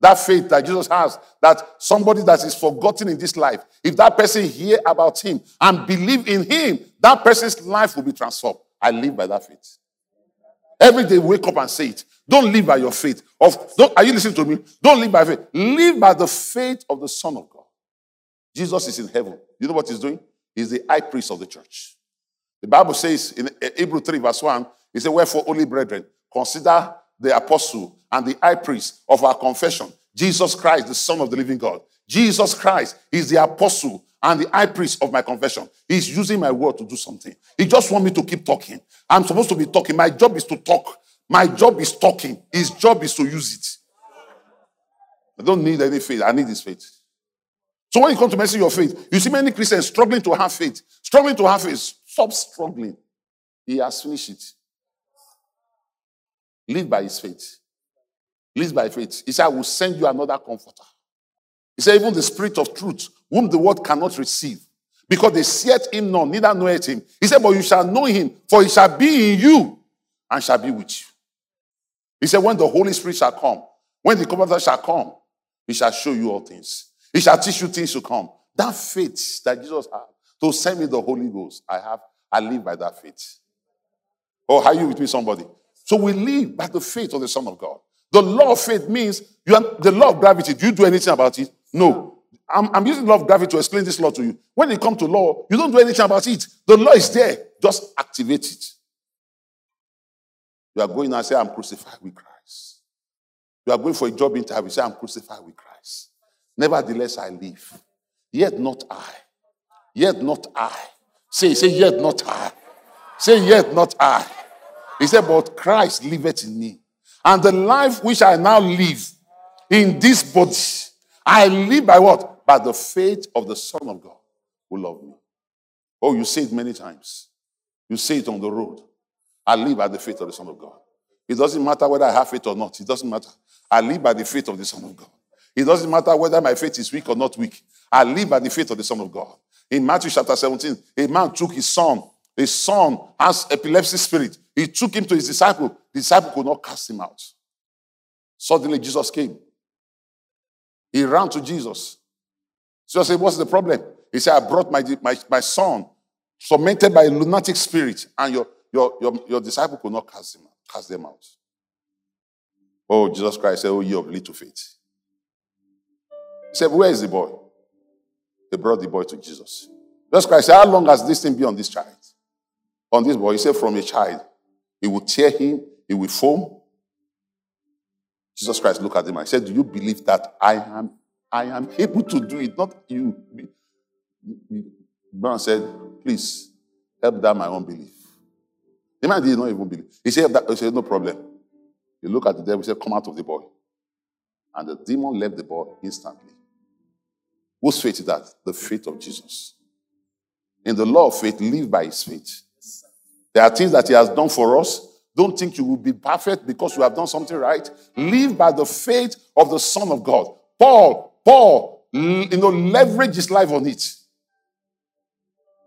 That faith that Jesus has, that somebody that is forgotten in this life, if that person hear about him and believe in him, that person's life will be transformed. I live by that faith. Every day, wake up and say it. Don't live by your faith. Of, don't, are you listening to me? Don't live by faith. Live by the faith of the Son of God. Jesus is in heaven. You know what he's doing? He's the high priest of the church. The Bible says in Hebrew 3, verse 1, he said, Wherefore, holy brethren, consider the apostle and the high priest of our confession, Jesus Christ, the Son of the living God. Jesus Christ is the apostle and the high priest of my confession. He's using my word to do something. He just wants me to keep talking. I'm supposed to be talking. My job is to talk. My job is talking. His job is to use it. I don't need any faith. I need his faith. So when you come to mention your faith, you see many Christians struggling to have faith. Struggling to have faith. Stop struggling. He has finished it. Live by his faith. Live by faith. He said, I will send you another comforter. He said, even the spirit of truth, whom the world cannot receive, because they seeth him not, neither knoweth him. He said, But you shall know him, for he shall be in you and shall be with you. He said, When the Holy Spirit shall come, when the comforter shall come, he shall show you all things. He shall teach you things to come. That faith that Jesus had to send me the Holy Ghost, I have, I live by that faith. Oh, are you with me, somebody? So we live by the faith of the Son of God. The law of faith means you are, the law of gravity. Do you do anything about it? No. I'm, I'm using law of gravity to explain this law to you. When it comes to law, you don't do anything about it. The law is there. Just activate it. You are going and say, I'm crucified with Christ. You are going for a job interview, say, I'm crucified with Christ. Nevertheless, I live. Yet not I. Yet not I. Say, say, yet not I. Say, yet not I. He said, But Christ liveth in me. And the life which I now live in this body, I live by what? By the faith of the Son of God who loved me. Oh, you say it many times. You say it on the road. I live by the faith of the Son of God. It doesn't matter whether I have faith or not. It doesn't matter. I live by the faith of the Son of God. It doesn't matter whether my faith is weak or not weak. I live by the faith of the Son of God. In Matthew chapter 17, a man took his son. His son has epilepsy spirit. He took him to his disciple. The disciple could not cast him out. Suddenly, Jesus came. He ran to Jesus. Jesus said, What's the problem? He said, I brought my, my, my son, tormented by a lunatic spirit, and your, your, your, your disciple could not cast him out. cast them out. Oh, Jesus Christ said, Oh, you of little faith. He said, Where is the boy? They brought the boy to Jesus. Jesus Christ said, How long has this thing been on this child? On this boy. He said, From a child. He will tear him, he will foam. Jesus Christ looked at him and said, Do you believe that I am I am able to do it, not you? Brown said, Please help that my own belief. The man did not even believe. He said, that, he said, No problem. He looked at the devil, he said, Come out of the boy. And the demon left the boy instantly. Whose faith is that? The faith of Jesus. In the law of faith, live by his faith. There are things that he has done for us. Don't think you will be perfect because you have done something right. Live by the faith of the Son of God. Paul, Paul, you know, leverage his life on it.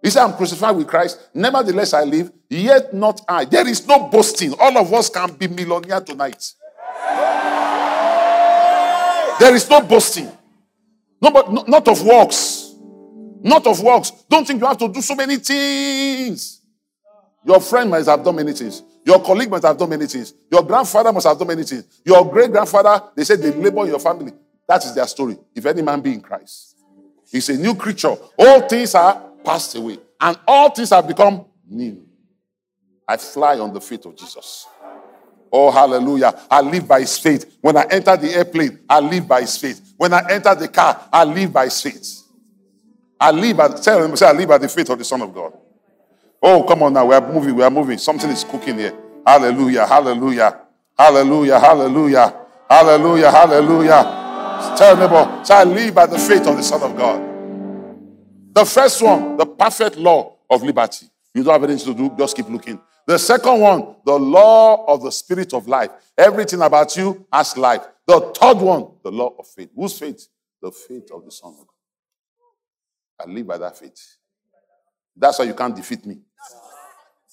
He said, I'm crucified with Christ. Nevertheless, I live, yet not I. There is no boasting. All of us can be millionaire tonight. There is no boasting. No, but not of works. Not of works. Don't think you have to do so many things. Your friend might have done many things. Your colleague must have done many things. Your grandfather must have done many things. Your great grandfather, they said they labor in your family. That is their story. If any man be in Christ, he's a new creature. All things are passed away, and all things have become new. I fly on the feet of Jesus. Oh, hallelujah. I live by his faith. When I enter the airplane, I live by his faith. When I enter the car, I live by his faith. I live by, tell him, say, I live by the faith of the Son of God. Oh, come on now. We are moving. We are moving. Something is cooking here. Hallelujah. Hallelujah. Hallelujah. Hallelujah. Hallelujah. Hallelujah. Tell neighbor, I live by the faith of the Son of God. The first one, the perfect law of liberty. You don't have anything to do, just keep looking. The second one, the law of the spirit of life. Everything about you has life. The third one, the law of faith. Whose faith? The faith of the Son of God. I live by that faith. That's why you can't defeat me.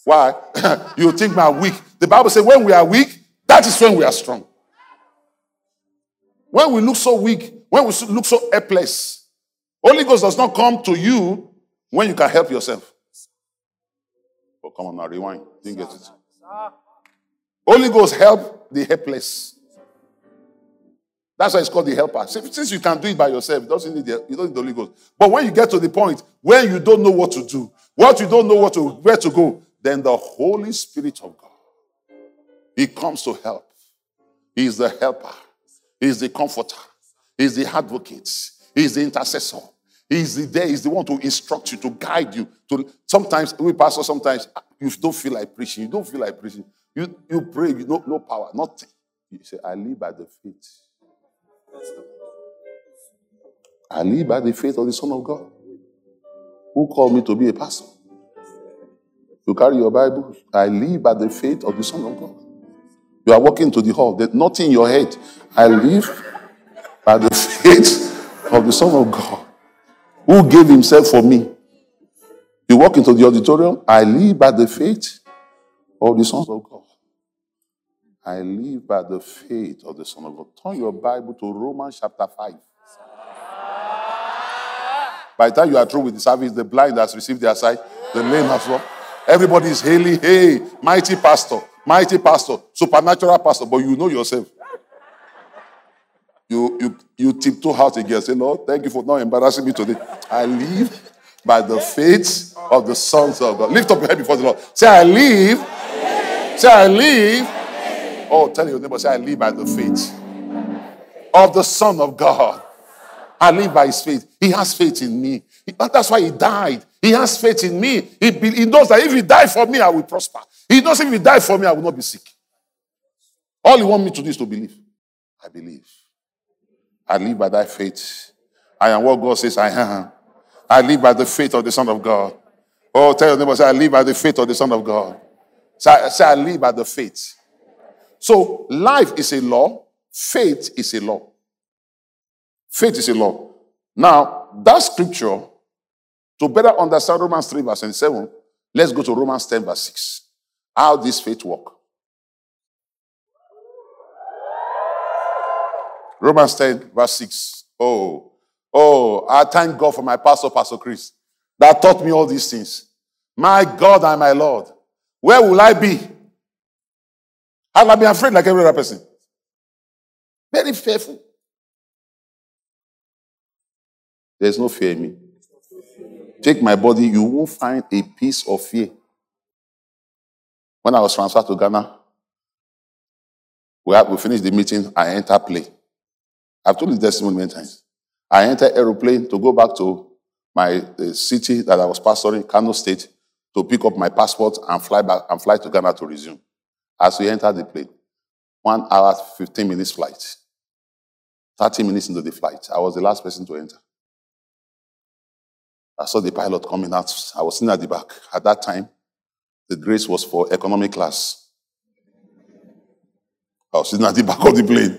Why? (coughs) you think are weak. The Bible says when we are weak, that is when we are strong. When we look so weak, when we look so helpless, Holy Ghost does not come to you when you can help yourself. Oh, come on now, rewind. Didn't get it. Holy Ghost help the helpless. That's why it's called the helper. Since you can do it by yourself, it doesn't need the, you don't need the Holy Ghost. But when you get to the point where you don't know what to do, what you don't know what to where to go, then the Holy Spirit of God, He comes to help. He is the helper. He is the comforter. He is the advocate. He is the intercessor. He is the there. He's the one to instruct you, to guide you. To sometimes we pastor. Sometimes you don't feel like preaching. You don't feel like preaching. You you pray. You know no power. Nothing. You say, I live by the faith. I live by the faith of the Son of God, who called me to be a pastor. You carry your Bible. I live by the faith of the Son of God. You are walking to the hall. There's nothing in your head. I live by the faith of the Son of God, who gave himself for me. You walk into the auditorium. I live by the faith of the Son of God. I live by the faith of the Son of God. Turn your Bible to Romans chapter 5. By the time you are through with the service, the blind has received their sight, the lame as well. Everybody is hailing, hey, mighty pastor, mighty pastor, supernatural pastor, but you know yourself. You, you, you tiptoe out again. Say, Lord, thank you for not embarrassing me today. I live by the faith of the sons of God. Lift up your head before the Lord. Say, I live. Say, I live. Oh, tell your neighbor, say, I live by the faith of the Son of God. I live by his faith. He has faith in me. That's why he died. He has faith in me. He, he knows that if he died for me, I will prosper. He knows if he died for me, I will not be sick. All he wants me to do is to believe. I believe. I live by that faith. I am what God says I am. I live by the faith of the Son of God. Oh, tell your neighbor, say, I live by the faith of the Son of God. Say, say I live by the faith. So, life is a law, faith is a law. Faith is a law. Now, that scripture, to better understand Romans 3, verse 7, let's go to Romans 10, verse 6. How this faith work. Romans 10, verse 6. Oh, oh, I thank God for my pastor, Pastor Chris, that taught me all these things. My God and my Lord, where will I be I'll be afraid like every other person. Very fearful. There's no fear in me. Take my body, you won't find a piece of fear. When I was transferred to Ghana, we, we finished the meeting, I enter plane. I've told this testimony many times. I enter aeroplane to go back to my uh, city that I was pastoring, Kano State, to pick up my passport and fly back and fly to Ghana to resume. As we entered the plane, one hour, 15 minutes flight. 30 minutes into the flight, I was the last person to enter. I saw the pilot coming out. I was sitting at the back. At that time, the grace was for economy class. I was sitting at the (laughs) back of the plane.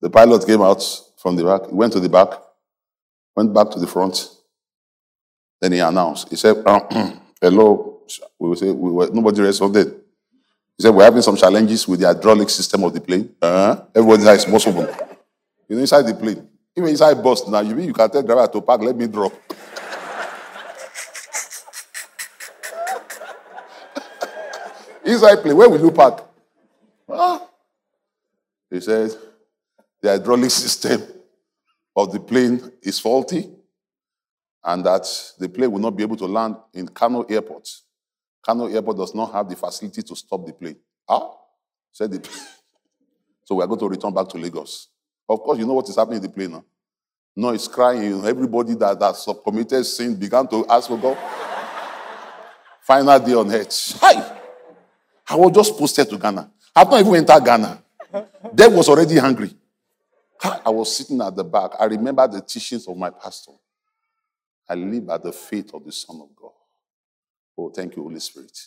The pilot came out from the back. He went to the back, went back to the front. Then he announced. He said, (clears throat) "Hello." We will say we were, nobody responded. He said, "We're having some challenges with the hydraulic system of the plane. Uh-huh. Everybody's eyes must open. You know, inside the plane, even inside the bus now, you mean you can tell driver to park? Let me drop." (laughs) inside plane, where will you park? Ah. He said, the hydraulic system of the plane is faulty and that the plane will not be able to land in Kano Airport. Kano Airport does not have the facility to stop the plane. Ah, said the plane. (laughs) so we are going to return back to Lagos. Of course, you know what is happening in the plane now. No, it's crying. Everybody that has committed sin began to ask for God. (laughs) Final day on earth. Hi. I was just posted to Ghana. I've not even entered Ghana. Dad was already hungry. I was sitting at the back. I remember the teachings of my pastor. I live by the faith of the Son of God. Oh, thank you, Holy Spirit.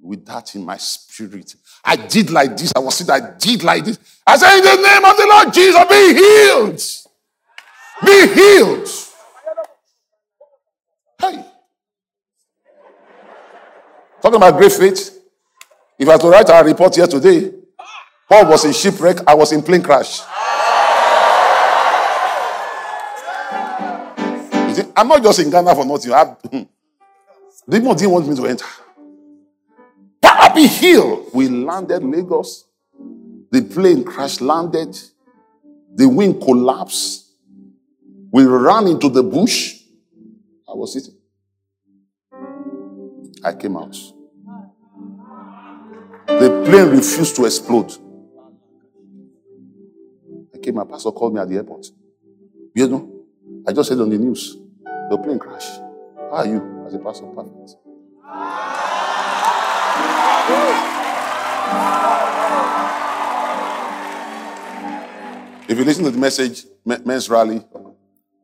With that in my spirit, I did like this. I was sitting, I did like this. I said, In the name of the Lord Jesus, be healed. Be healed. Hey. Talking about great faith. If I had to write our report here today, Paul was in shipwreck, I was in plane crash. See, I'm not just in Ghana for nothing. I, hmm. The didn't want me to enter. Happy Hill. We landed Lagos. The plane crash landed. The wing collapsed. We ran into the bush. I was sitting. I came out. The plane refused to explode. I came, my pastor called me at the airport. You know, I just said on the news, the plane crashed. How are you as a pastor? Perfect. If you listen to the message, men's rally,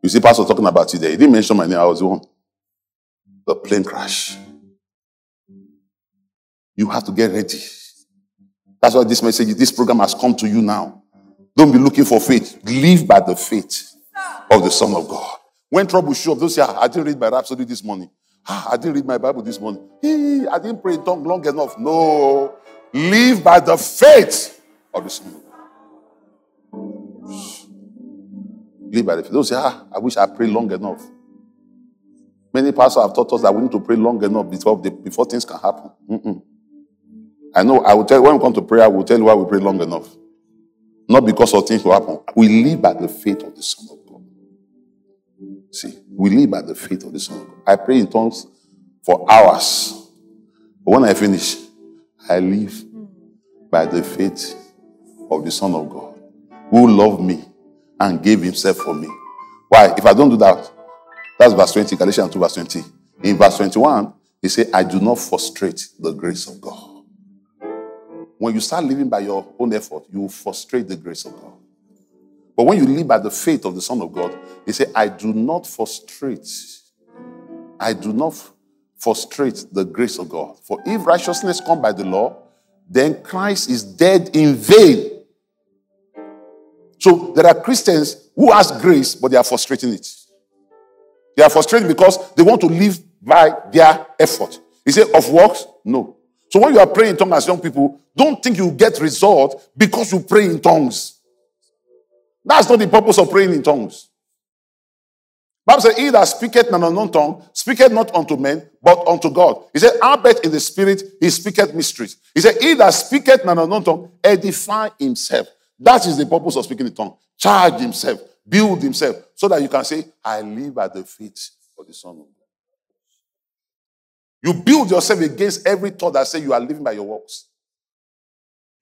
you see Pastor talking about there. He didn't mention my name, I was the one. The plane crash. You have to get ready. That's why this message, this program has come to you now. Don't be looking for faith. Live by the faith of the Son of God. When trouble show up, those say, ah, I didn't read my Rhapsody this morning. Ah, I didn't read my Bible this morning. I didn't pray in tongue long enough. No. Live by the faith of the God. Live by the faith. Don't say, ah, I wish I prayed long enough. Many pastors have taught us that we need to pray long enough before, the, before things can happen. Mm-mm. I know I will tell you when we come to prayer, we'll tell you why we pray long enough. Not because of things will happen. We live by the faith of the Son of God. See, we live by the faith of the Son of God. I pray in tongues for hours. But when I finish, I live by the faith of the Son of God who loved me and gave himself for me. Why? If I don't do that, that's verse 20, Galatians 2, verse 20. In verse 21, he said, I do not frustrate the grace of God. When you start living by your own effort, you frustrate the grace of God. But when you live by the faith of the Son of God, he said, I do not frustrate. I do not frustrate the grace of God. For if righteousness come by the law, then Christ is dead in vain. So there are Christians who ask grace, but they are frustrating it. They are frustrated because they want to live by their effort. He said, of works? No. So when you are praying in tongues as young people, don't think you get result because you pray in tongues. That's not the purpose of praying in tongues. Bible says, He that speaketh in an unknown tongue, speaketh not unto men, but unto God. He said, I bet in the spirit, he speaketh mysteries. He said, He that speaketh in an unknown tongue, edify himself. That is the purpose of speaking the tongue. Charge himself, build himself, so that you can say, I live at the feet of the Son of God. You build yourself against every thought that say you are living by your works.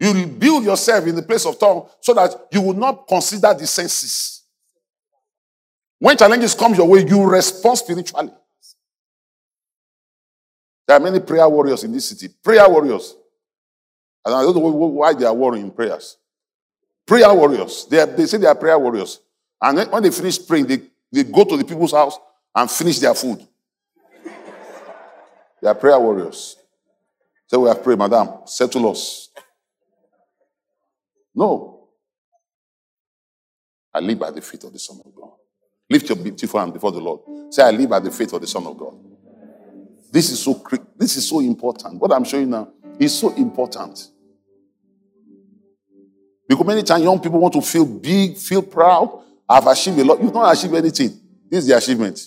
You build yourself in the place of tongue so that you will not consider the senses. When challenges come your way, you respond spiritually. There are many prayer warriors in this city. Prayer warriors. And I don't know why they are warring in prayers. Prayer warriors. They, are, they say they are prayer warriors. And when they finish praying, they, they go to the people's house and finish their food. they are prayer warriors. Say, we have prayed, madam, settle us. No. I live by the faith of the Son of God. Lift your beautiful hand before the Lord. Say, I live by the faith of the Son of God. This is so this is so important. What I'm showing now is so important. Because many times young people want to feel big, feel proud. I've achieved a lot. You've not achieved anything. This is the achievement.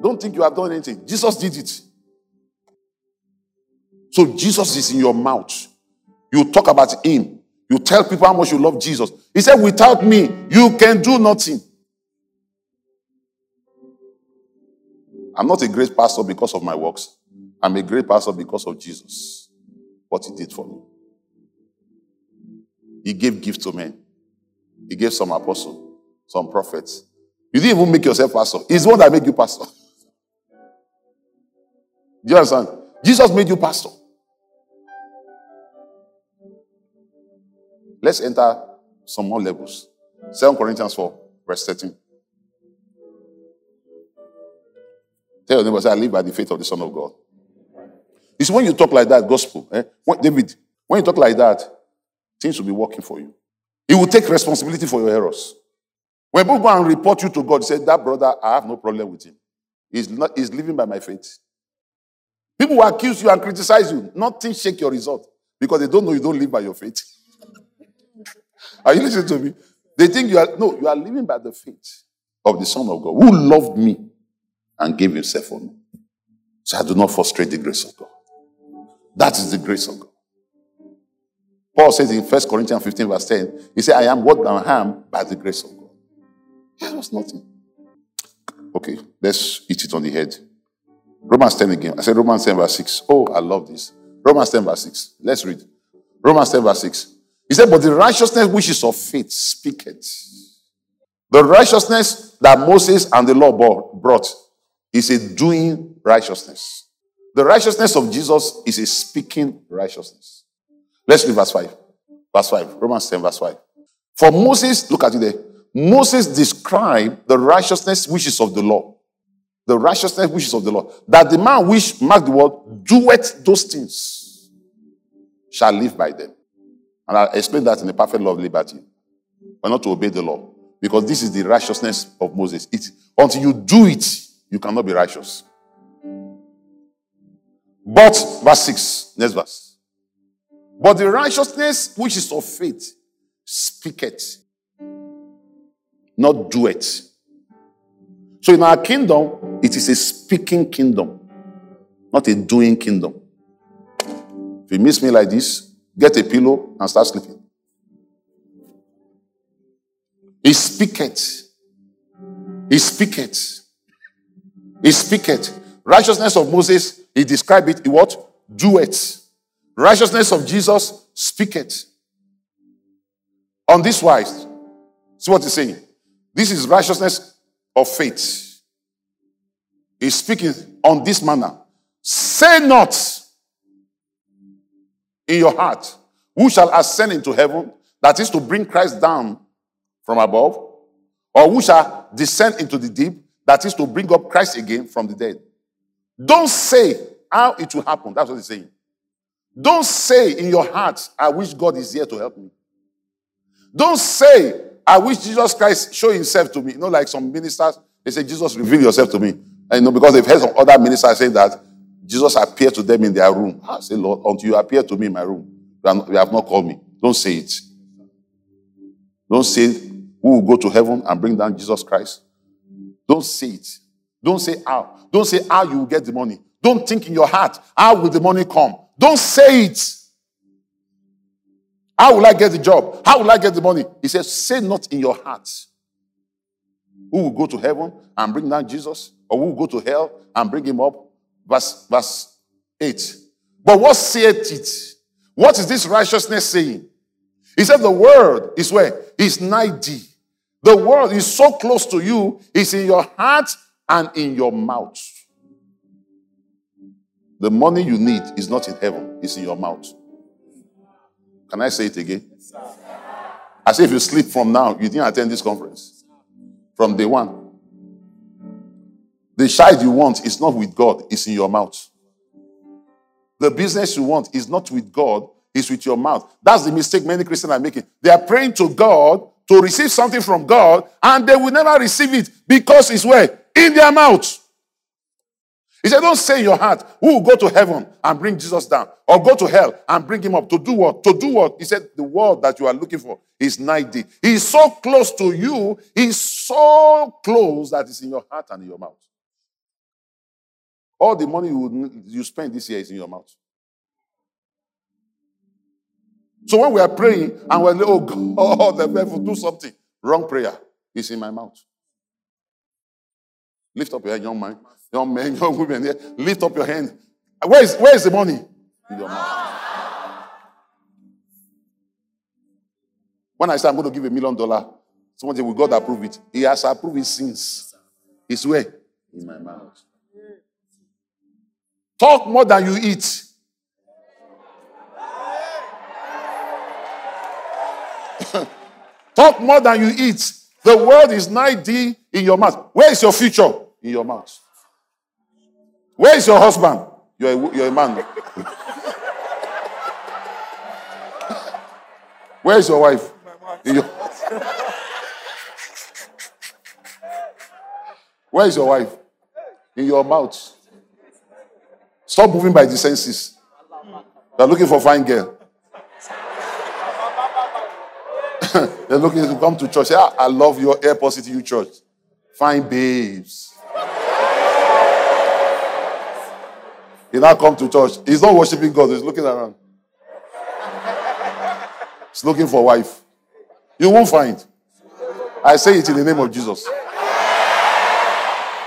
Don't think you have done anything. Jesus did it. So Jesus is in your mouth. You talk about him. You tell people how much you love Jesus. He said, Without me, you can do nothing. I'm not a great pastor because of my works. I'm a great pastor because of Jesus. What he did for me. He gave gifts to men. He gave some apostles, some prophets. You didn't even make yourself pastor. He's the one that made you pastor. (laughs) Do you understand? Jesus made you pastor. Let's enter some more levels. 2 Corinthians 4, verse 13. Tell your neighbor, say, I live by the faith of the Son of God. It's when you talk like that, gospel. Eh? When, David, when you talk like that, things will be working for you. He will take responsibility for your errors. When people go and report you to God, say, That brother, I have no problem with him. He's, not, he's living by my faith. People will accuse you and criticize you. Nothing shake your result because they don't know you don't live by your faith. (laughs) Are you listening to me? They think you are, no, you are living by the faith of the Son of God who loved me and gave himself for me. So I do not frustrate the grace of God. That is the grace of God. Paul says in 1 Corinthians 15, verse 10, he said, I am what I am by the grace of God. That was nothing. Okay, let's hit it on the head. Romans 10 again. I said Romans 10, verse 6. Oh, I love this. Romans 10, verse 6. Let's read. Romans 10, verse 6. He said, But the righteousness which is of faith speaketh. The righteousness that Moses and the law brought is a doing righteousness. The righteousness of Jesus is a speaking righteousness. Let's read verse 5. Verse 5. Romans 10, verse 5. For Moses, look at it there. Moses described the righteousness which is of the law. The righteousness which is of the law. That the man which, mark the word, doeth those things shall live by them. And I explain that in the perfect law of liberty. But not to obey the law. Because this is the righteousness of Moses. It, until you do it, you cannot be righteous. But, verse 6, next verse. But the righteousness which is of faith speaketh, not do it. So in our kingdom, it is a speaking kingdom, not a doing kingdom. If you miss me like this, get a pillow and start sleeping. He speaketh. He speaketh. He speaketh. Righteousness of Moses, he described it, he what? Do it. Righteousness of Jesus, speak it. On this wise, see what he's saying. This is righteousness of faith. He's speaking on this manner. Say not in your heart, who shall ascend into heaven, that is to bring Christ down from above, or who shall descend into the deep, that is to bring up Christ again from the dead. Don't say how it will happen. That's what he's saying. Don't say in your heart, I wish God is here to help me. Don't say, I wish Jesus Christ show himself to me. You know, like some ministers, they say, Jesus, reveal yourself to me. And you know, because they've heard some other ministers say that Jesus appeared to them in their room. I say, Lord, until you appear to me in my room, you have not called me. Don't say it. Don't say, who will go to heaven and bring down Jesus Christ? Don't say it. Don't say how. Don't say how you will get the money. Don't think in your heart, how will the money come? Don't say it. How will I get the job? How will I get the money? He says, say not in your heart. Who will go to heaven and bring down Jesus? Or who will go to hell and bring him up? Verse, verse 8. But what saith it? What is this righteousness saying? He said, The word is where? Is nigh thee. The word is so close to you, it's in your heart and in your mouth. The money you need is not in heaven, it's in your mouth. Can I say it again? As if you sleep from now, you didn't attend this conference. From day one. The child you want is not with God, it's in your mouth. The business you want is not with God, it's with your mouth. That's the mistake many Christians are making. They are praying to God to receive something from God, and they will never receive it because it's where? In their mouth. He said, Don't say in your heart, who will go to heaven and bring Jesus down, or go to hell and bring him up. To do what? To do what? He said, The word that you are looking for is 90. He's so close to you, he's so close that it's in your heart and in your mouth. All the money you, you spend this year is in your mouth. So when we are praying and we're like, oh God, (laughs) the devil, do something. Wrong prayer. It's in my mouth. Lift up your hand, young man. Young men, (laughs) young women here. Lift up your hand. Where is, where is the money? In your mouth. When I say I'm going to give a million dollar, someone Will God approve it? He has approved it since. It's where? In my mouth. Talk more than you eat. (coughs) Talk more than you eat. The world is 90 in your mouth. Where is your future? In your mouth. Where is your husband? You're a, you're a man. (laughs) Where is your wife? In your... (laughs) Where is your wife? In your mouth. Stop moving by the senses. You're looking for fine girl. (laughs) They're looking to come to church. Say, ah, I love your airport city you church. Fine babes. He now come to church. He's not worshiping God. He's looking around. He's looking for wife. You won't find. I say it in the name of Jesus.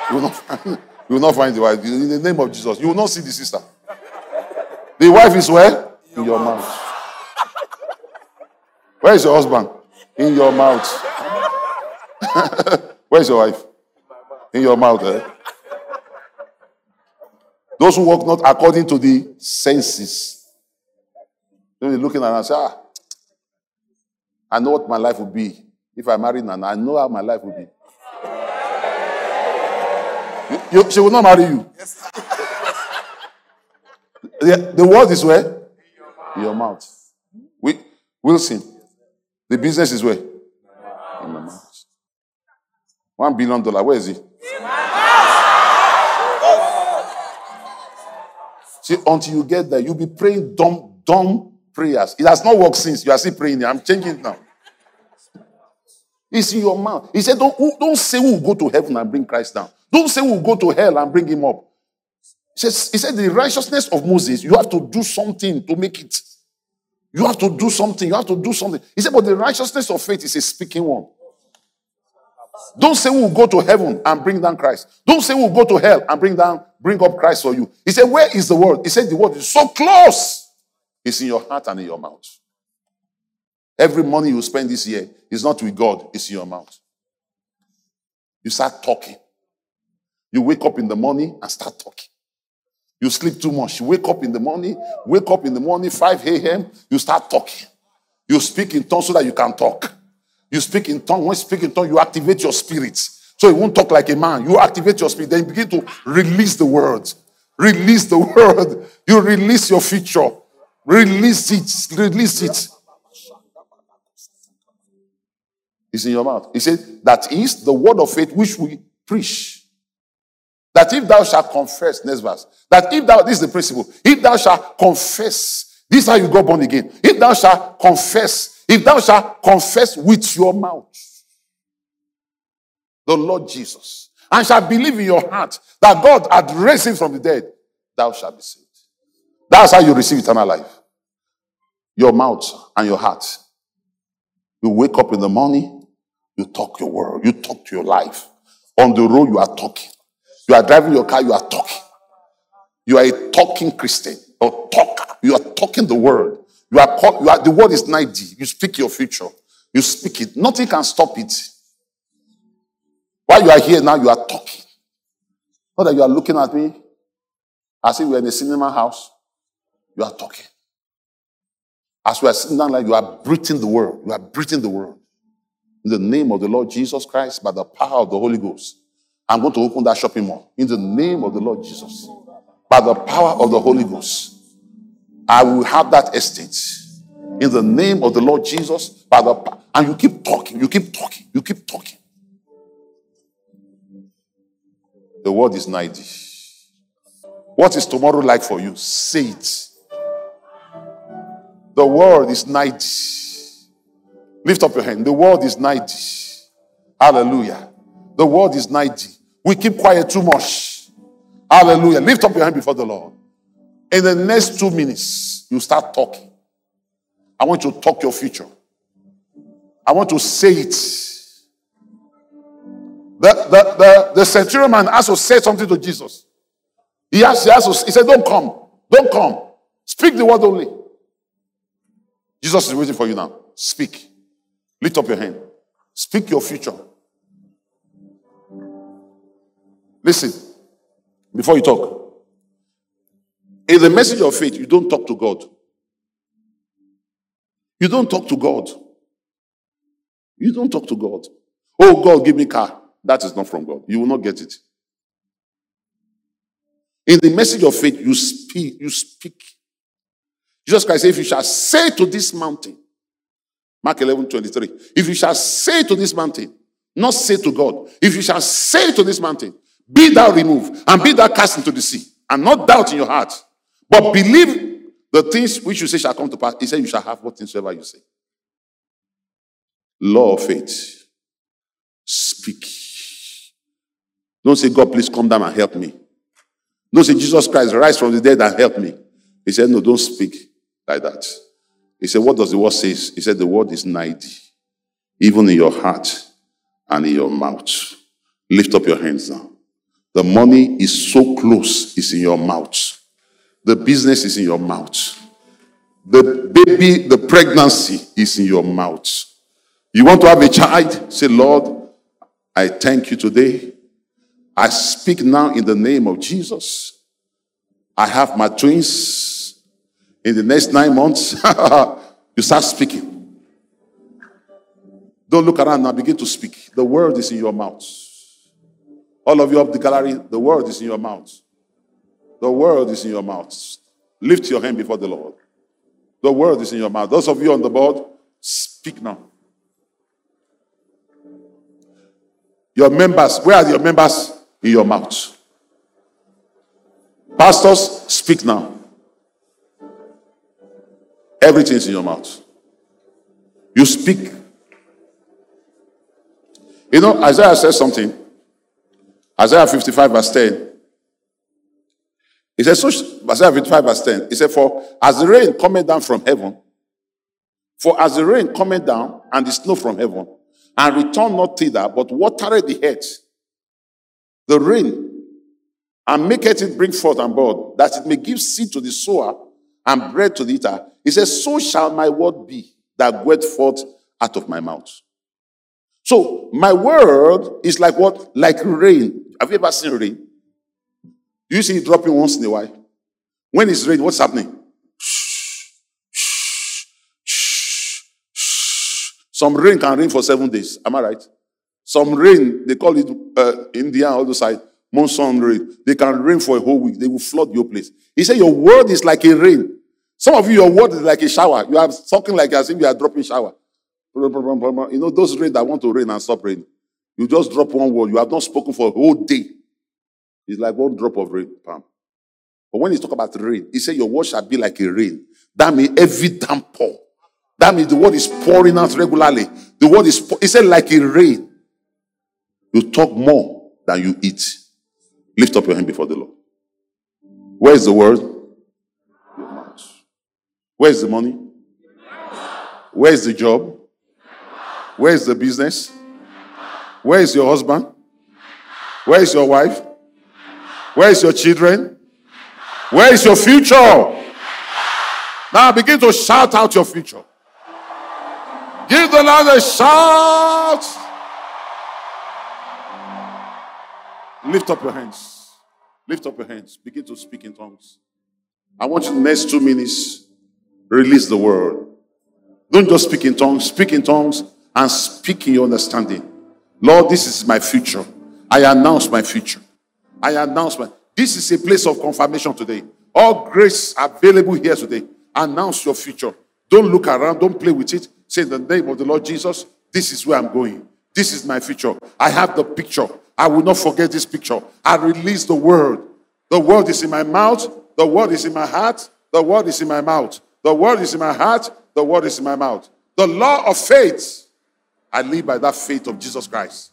You will not find, (laughs) you will not find the wife. In the name of Jesus. You will not see the sister. The wife is where? In your mouth. Where is your husband? In your mouth. (laughs) Where's your wife? In your mouth. Eh? Those who walk not according to the senses. They're looking around and say, ah, I know what my life will be if I marry Nana. I know how my life will be. You, you, she will not marry you. (laughs) the, the word is where? In your mouth. We, Wilson. The business is where? In my mouth. One billion dollar. Where is he? See, until you get there, you'll be praying dumb, dumb prayers. It has not worked since. You are still praying. I'm changing it now. It's in your mouth. He said, don't, don't say we'll go to heaven and bring Christ down. Don't say we'll go to hell and bring him up. He, said, the righteousness of Moses, you have to do something to make it. You have to do something. You have to do something. He said, but the righteousness of faith is a speaking one. Don't say we'll go to heaven and bring down Christ. Don't say we'll go to hell and bring down, bring up Christ for you. He said, Where is the word? He said, The word is so close. It's in your heart and in your mouth. Every money you spend this year is not with God, it's in your mouth. You start talking. You wake up in the morning and start talking. You sleep too much. You wake up in the morning, wake up in the morning, 5 a.m., you start talking. You speak in tongues so that you can talk. You speak in tongues. When you speak in tongues, you activate your spirit. So you won't talk like a man. You activate your spirit. Then you begin to release the word. Release the (laughs) word. You release your future. Release it. Release it. It's in your mouth. He said, That is the word of faith which we preach that if thou shalt confess, next verse, that if thou, this is the principle, if thou shalt confess, this is how you go born again. If thou shalt confess, if thou shalt confess with your mouth the Lord Jesus and shall believe in your heart that God had raised him from the dead, thou shalt be saved. That's how you receive eternal life. Your mouth and your heart. You wake up in the morning, you talk your word, you talk to your life. On the road, you are talking. You are driving your car, you are talking. You are a talking Christian or talker. You are talking the word. You are, call, you are the word is 90. You speak your future. You speak it. Nothing can stop it. While you are here now, you are talking. Not that you are looking at me as if we are in a cinema house. You are talking. As we are sitting down, like you are breathing the word. You are breathing the word. In the name of the Lord Jesus Christ, by the power of the Holy Ghost, I'm going to open that shopping mall. In the name of the Lord Jesus, by the power of the Holy Ghost, I will have that estate. In the name of the Lord Jesus, by the and you keep talking, you keep talking, you keep talking. The word is 90. What is tomorrow like for you? Say it. The world is 90. Lift up your hand. The world is 90. Hallelujah. The world is 90. We keep quiet too much. Hallelujah. Lift up your hand before the Lord. In the next two minutes, you start talking. I want you to talk your future. I want to say it. The, the, the, the centurion man has to say something to Jesus. He, has, he, to, he said, Don't come. Don't come. Speak the word only. Jesus is waiting for you now. Speak. Lift up your hand. Speak your future. Listen, before you talk. In the message of faith, you don't talk to God. You don't talk to God. You don't talk to God. Oh, God, give me car. That is not from God. You will not get it. In the message of faith, you speak, you speak. Jesus Christ said, if you shall say to this mountain, Mark 11, 23, if you shall say to this mountain, not say to God, if you shall say to this mountain, be thou removed and be thou cast into the sea, and not doubt in your heart, but believe the things which you say shall come to pass. He said, You shall have whatsoever you say. Law of faith. Speak. Don't say, God, please come down and help me. Don't say, Jesus Christ, rise from the dead and help me. He said, No, don't speak like that. He said, What does the word say? He said, The word is 90, even in your heart and in your mouth. Lift up your hands now. The money is so close, it's in your mouth. The business is in your mouth. The baby, the pregnancy is in your mouth. You want to have a child? Say, Lord, I thank you today. I speak now in the name of Jesus. I have my twins. In the next nine months, (laughs) you start speaking. Don't look around now, begin to speak. The word is in your mouth. All of you up the gallery, the word is in your mouth. The word is in your mouth. Lift your hand before the Lord. The word is in your mouth. Those of you on the board, speak now. Your members, where are your members? In your mouth. Pastors, speak now. Everything is in your mouth. You speak. You know, Isaiah says something. Isaiah 55, verse 10. He said, so, Isaiah 55, verse 10. He said, For as the rain cometh down from heaven, for as the rain cometh down and the snow from heaven, and return not thither, but watereth the earth, the rain, and maketh it bring forth and bud, that it may give seed to the sower and bread to the eater. He says, So shall my word be that goeth forth out of my mouth. So my word is like what? Like rain. Have you ever seen rain? Do you see it dropping once in a while? When it's rain, what's happening? Some rain can rain for seven days. Am I right? Some rain, they call it uh, India, the side, monsoon rain. They can rain for a whole week. They will flood your place. He said, Your word is like a rain. Some of you, your word is like a shower. You are talking like as if you are dropping shower. You know, those rain that want to rain and stop rain. You just drop one word. You have not spoken for a whole day. It's like one drop of rain. But when he talk about rain, he said, Your word shall be like a rain. That means every downpour. That means the word is pouring out regularly. The word is, he said, like a rain. You talk more than you eat. Lift up your hand before the Lord. Where is the word? Your mouth. Where is the money? Where is the job? Where is the business? Where is your husband? Where is your wife? Where is your children? Where is your future? Now begin to shout out your future. Give the Lord a shout. Lift up your hands. Lift up your hands. Begin to speak in tongues. I want you the next two minutes release the word. Don't just speak in tongues, speak in tongues and speak in your understanding. Lord, this is my future. I announce my future. I announce my this is a place of confirmation today. All grace available here today. Announce your future. Don't look around, don't play with it. Say in the name of the Lord Jesus, this is where I'm going. This is my future. I have the picture. I will not forget this picture. I release the word. The word is in my mouth. The word is in my heart. The word is in my mouth. The word is in my heart. The word is in my mouth. The law of faith. I live by that faith of Jesus Christ.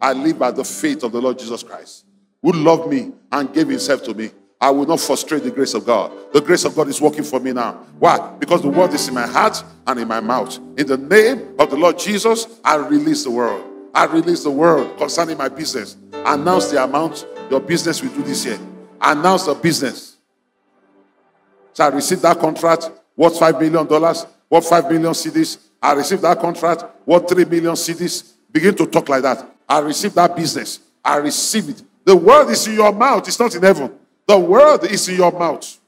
I live by the faith of the Lord Jesus Christ, who loved me and gave himself to me. I will not frustrate the grace of God. The grace of God is working for me now. Why? Because the word is in my heart and in my mouth. In the name of the Lord Jesus, I release the word. I release the word concerning my business. Announce the amount your business will do this year. Announce the business. So I received that contract worth $5 million, What 5 million cedis. I received that contract what, 3 million cedis? Begin to talk like that. I received that business. I received it. The word is in your mouth, it's not in heaven. The word is in your mouth.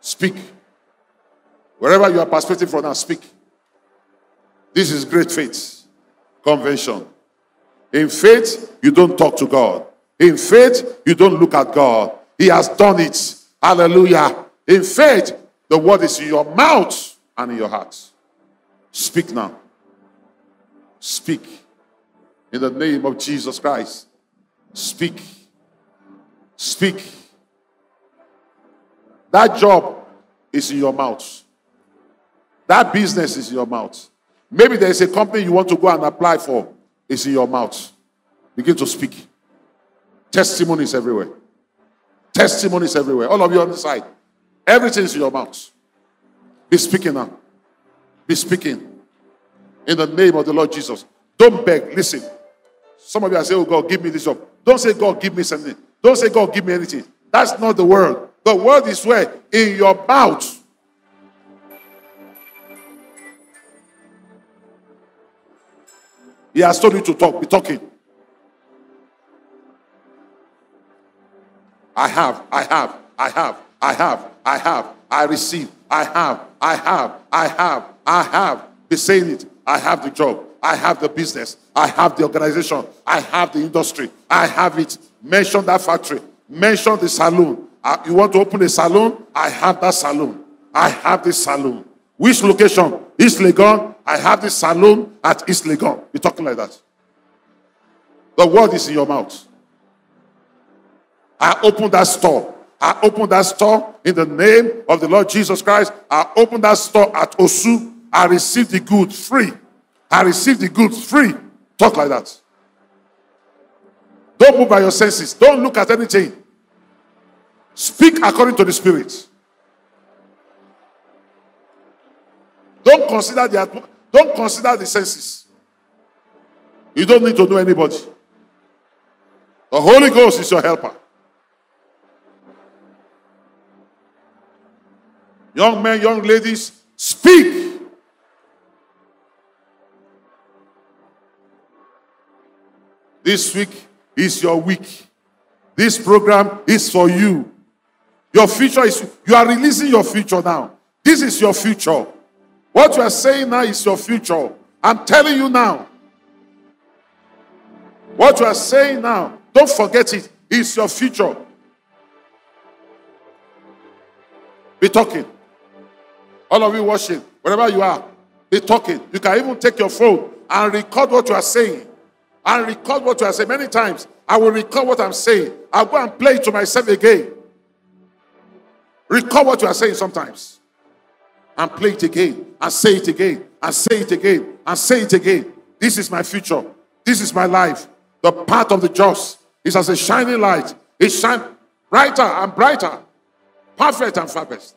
Speak. Wherever you are participating from now, speak. This is great faith. Convention. In faith, you don't talk to God. In faith, you don't look at God. He has done it. Hallelujah. In faith, the word is in your mouth and in your heart. Speak now. Speak. In the name of Jesus Christ. Speak. Speak. That job is in your mouth. That business is in your mouth. Maybe there is a company you want to go and apply for. It's in your mouth. Begin to speak. Testimonies everywhere. Testimonies everywhere. All of you on the side. Everything is in your mouth. Be speaking now. Be speaking. In the name of the Lord Jesus. Don't beg. Listen. Some of you are saying, Oh God, give me this job. Don't say, God, give me something. Don't say, God, give me anything. That's not the word. The word is where? In your mouth. He has told you to talk. Be talking. I have, I have, I have, I have, I have, I receive, I have, I have, I have, I have. Be saying it. I have the job. I have the business. I have the organization. I have the industry. I have it. Mention that factory. Mention the saloon. Uh, you want to open a saloon? I have that saloon. I have this saloon. Which location? East Legon. I have this saloon at East Legon. You're talking like that. The word is in your mouth. I open that store. I open that store in the name of the Lord Jesus Christ. I open that store at Osu. I receive the goods free. I receive the goods free. Talk like that. Don't move by your senses. Don't look at anything. Speak according to the Spirit. Don't consider the don't consider the senses. You don't need to know anybody. The Holy Ghost is your helper. Young men, young ladies, speak. This week is your week. This program is for you. Your future is, you are releasing your future now. This is your future. What you are saying now is your future. I'm telling you now. What you are saying now, don't forget it. It's your future. Be talking. All of you watching, wherever you are, be talking. You can even take your phone and record what you are saying. And record what you are saying. Many times, I will record what I'm saying. I'll go and play it to myself again. Record what you are saying sometimes. And play it again. And say it again. And say it again. And say it again. This is my future. This is my life. The path of the just is as a shining light. It shines brighter and brighter, perfect and fabulous.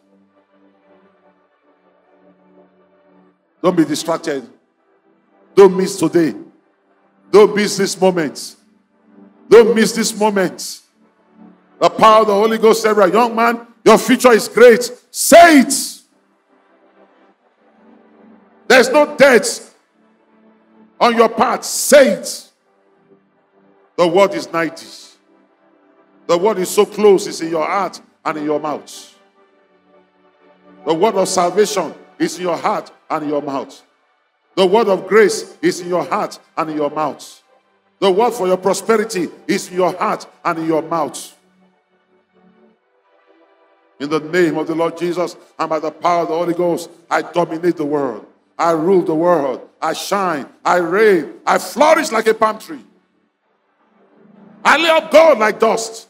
Don't be distracted. Don't miss today. Don't miss this moment. Don't miss this moment. The power of the Holy Ghost, every young man, your future is great. Say it. There's no debt on your path. Say it. The word is 90. The word is so close, it's in your heart and in your mouth. The word of salvation is in your heart and your mouth. The word of grace is in your heart and in your mouth. The word for your prosperity is in your heart and in your mouth. In the name of the Lord Jesus and by the power of the Holy Ghost, I dominate the world. I rule the world. I shine. I reign. I flourish like a palm tree. I lay up gold like dust.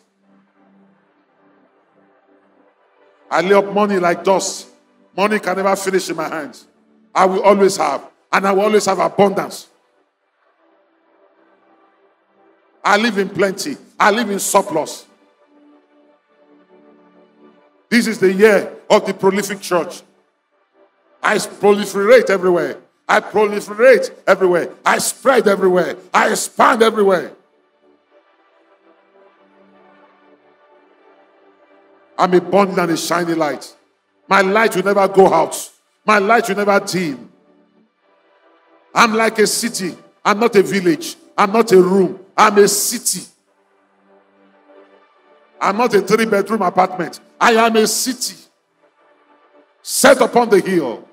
I lay up money like dust. Money can never finish in my hands. I will always have, and I will always have abundance. I live in plenty. I live in surplus. This is the year of the prolific church. I proliferate everywhere. I proliferate everywhere. I spread everywhere. I expand everywhere. I'm a burning and a shiny light. My light will never go out. My light will never dim. I'm like a city. I'm not a village. I'm not a room. I'm a city. I'm not a three bedroom apartment. I am a city set upon the hill.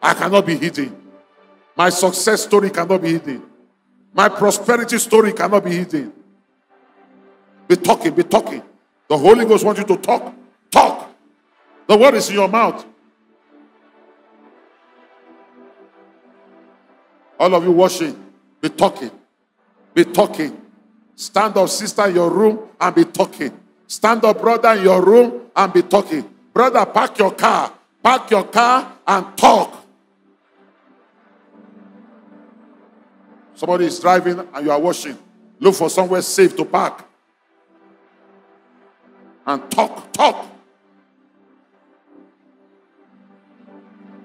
I cannot be hidden. My success story cannot be hidden. My prosperity story cannot be hidden. Be talking, be talking. The Holy Ghost wants you to talk. Talk. The word is in your mouth. All of you watching, be talking. Be talking. Stand up, sister, in your room and be talking. Stand up, brother, in your room and be talking. Brother, park your car. Park your car and talk. Somebody is driving and you are watching. Look for somewhere safe to park. And talk, talk.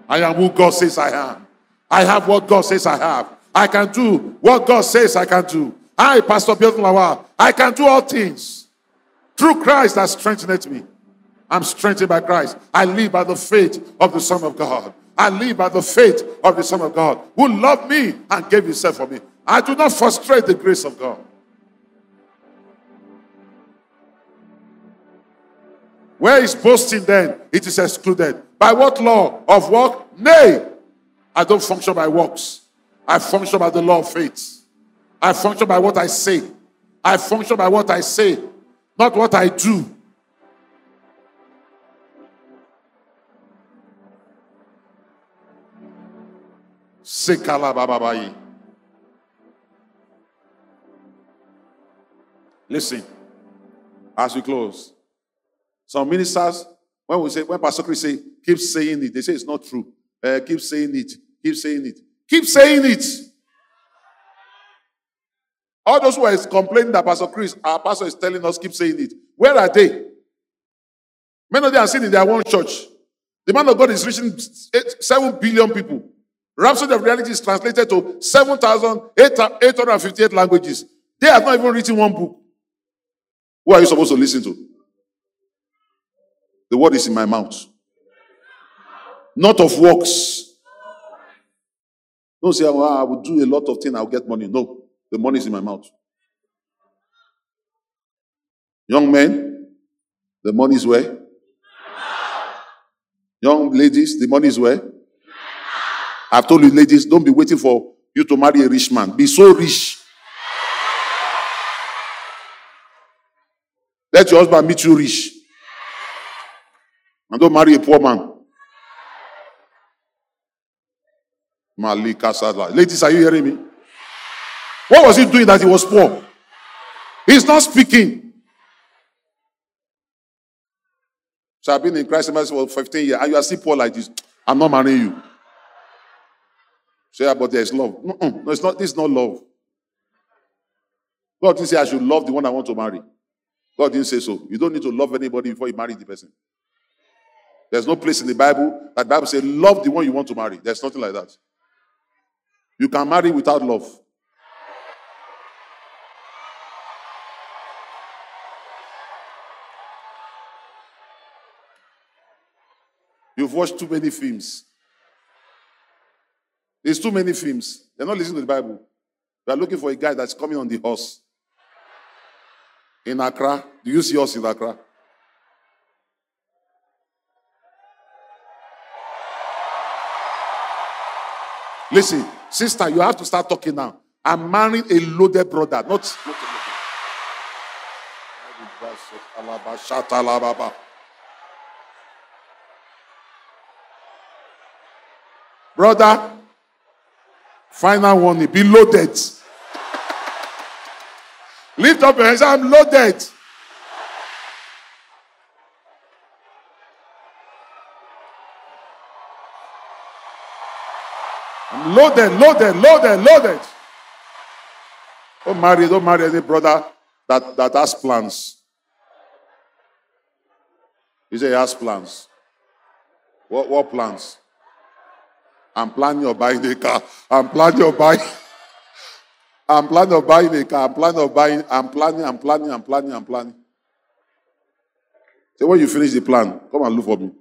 I am who God says I am. I have what God says I have. I can do what God says I can do. I, Pastor Biodun Lawal, I can do all things through Christ that strengthened me. I'm strengthened by Christ. I live by the faith of the Son of God. I live by the faith of the Son of God who loved me and gave himself for me. I do not frustrate the grace of God. Where is boasting then? It is excluded. By what law? Of work? Nay. I don't function by works. I function by the law of faith. I function by what I say. I function by what I say, not what I do. Listen, as we close, some ministers, when we say, when Pastor Chris say, keep saying it, they say it's not true. Uh, keep saying it, keep saying it, keep saying it. All those who are complaining that Pastor Chris, our pastor is telling us, keep saying it. Where are they? Many of them are sitting in their one church. The man of God is reaching eight, 7 billion people. Rhapsody of Reality is translated to 7,858 languages. They have not even written one book. Who are you supposed to listen to? The word is in my mouth. Not of works. Don't say, well, I will do a lot of things, I'll get money. No, the money is in my mouth. Young men, the money is where? Young ladies, the money is where? I've told you, ladies, don't be waiting for you to marry a rich man. Be so rich. Let your husband meet you rich. And don't marry a poor man. Malika Sadla. Ladies, are you hearing me? What was he doing that he was poor? He's not speaking. So I've been in Christ for 15 years and you are still poor like this. I'm not marrying you. Say, so, but there's love. No, it's not. This is not love. God didn't say I should love the one I want to marry. God didn't say so. You don't need to love anybody before you marry the person. There's no place in the Bible that the Bible says love the one you want to marry. There's nothing like that. You can marry without love. You've watched too many films. There's too many films. They're not listening to the Bible. They are looking for a guy that's coming on the horse. In Accra. Do you see us in Accra? Listen, sister, you have to start talking now. I'm marrying a loaded brother, not, not. Brother, final warning be loaded. Lift up your hands. I'm loaded. Loaded, loaded, loaded, loaded. Don't marry, don't marry any brother that, that has plans. He said he has plans. What, what plans? I'm planning on buying a car. I'm planning on buying. (laughs) I'm planning on buying a car. I'm planning on buying. I'm planning. I'm planning. I'm planning. I'm planning. So when you finish the plan, come and look for me.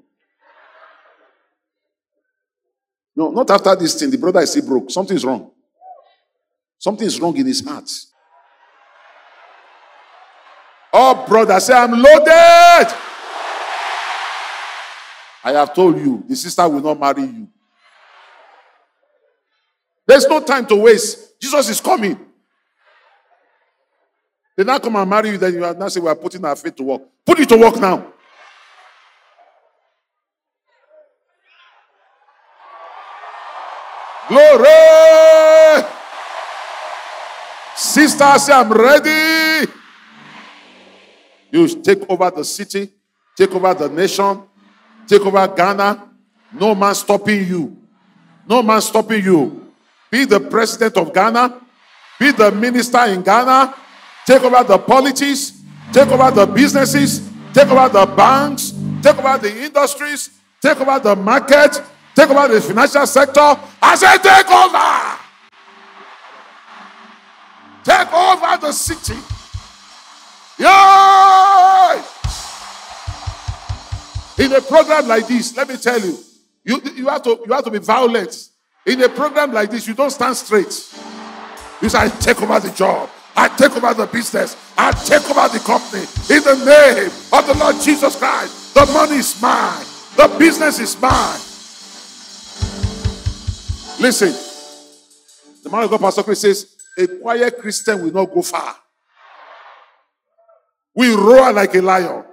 No, not after this thing. The brother is still broke. Something's wrong. Something's wrong in his heart. Oh, brother, say, I'm loaded. I have told you, the sister will not marry you. There's no time to waste. Jesus is coming. They now come and marry you, then you are now say we are putting our faith to work. Put it to work now. Glory! Sister, say I'm ready. You take over the city, take over the nation, take over Ghana. No man stopping you. No man stopping you be the president of Ghana, be the minister in Ghana, take over the politics, take over the businesses, take over the banks, take over the industries, take over the market, take over the financial sector. I said, take over. Take over the city. Yay! In a program like this, let me tell you, you, you, have, to, you have to be violent in a program like this, you don't stand straight. You say, I take over the job. I take over the business. I take over the company. In the name of the Lord Jesus Christ. The money is mine. The business is mine. Listen. The man of God, Pastor Chris, says, a quiet Christian will not go far. We roar like a lion.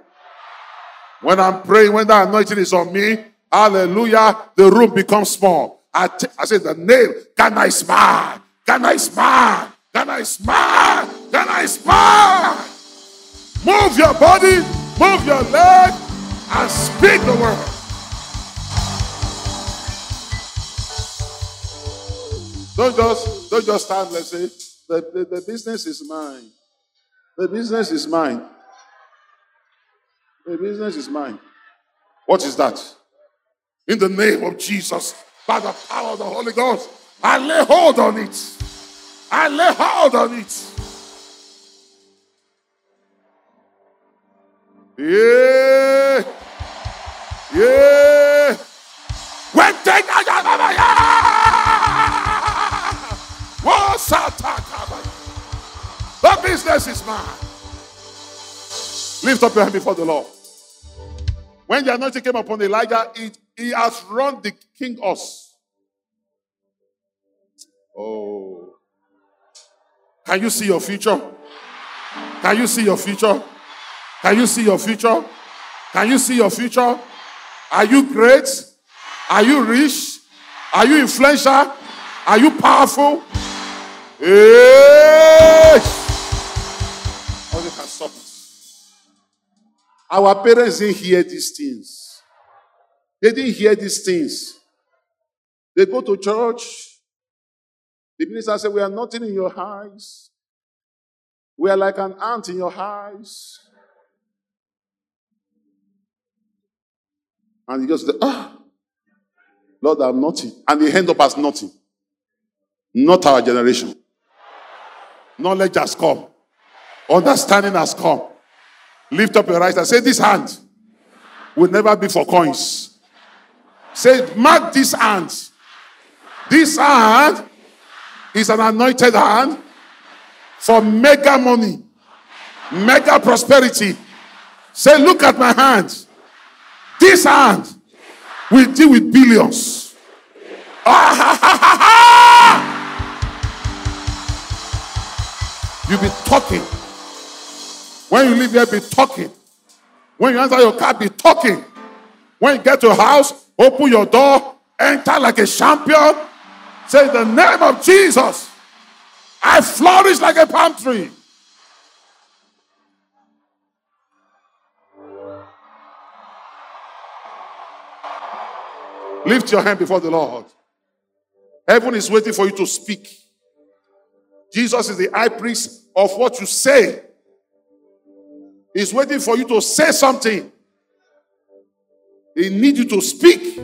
When I'm praying, when the anointing is on me, hallelujah, the room becomes small. I, t- I say the name, Ghana is mine. Ghana is mine. Ghana is mine. Ghana is mine. Move your body, move your leg, and speak the word. Don't just don't just stand. Let's say the, the, the business is mine. The business is mine. The business is mine. What is that? In the name of Jesus, by the power of the Holy Ghost. I lay hold on it. I lay hold on it. Yeah. Yeah. When take the business is mine. Lift up your hand before the Lord. When the anointing came upon Elijah, it he has run the king us. Oh. Can you see your future? Can you see your future? Can you see your future? Can you see your future? Are you great? Are you rich? Are you influential? Are you powerful? Hey! How you can stop it. Our parents didn't hear these things. They didn't hear these things. They go to church. The minister said, We are nothing in your eyes. We are like an ant in your eyes. And he just, ah, Lord, I'm nothing. And they end up as nothing. Not our generation. Knowledge has come. Understanding has come. Lift up your right and say, This hand will never be for coins. Say, Mark this hand. This hand is an anointed hand for mega money, mega prosperity. Say, Look at my hands. This hand will deal with billions. Ah, ha, ha, ha. You be talking. When you leave here, be talking. When you enter your car, be talking. When you get to your house, open your door, enter like a champion. Say the name of Jesus. I flourish like a palm tree. Lift your hand before the Lord. Heaven is waiting for you to speak. Jesus is the high priest of what you say. He's waiting for you to say something. He needs you to speak.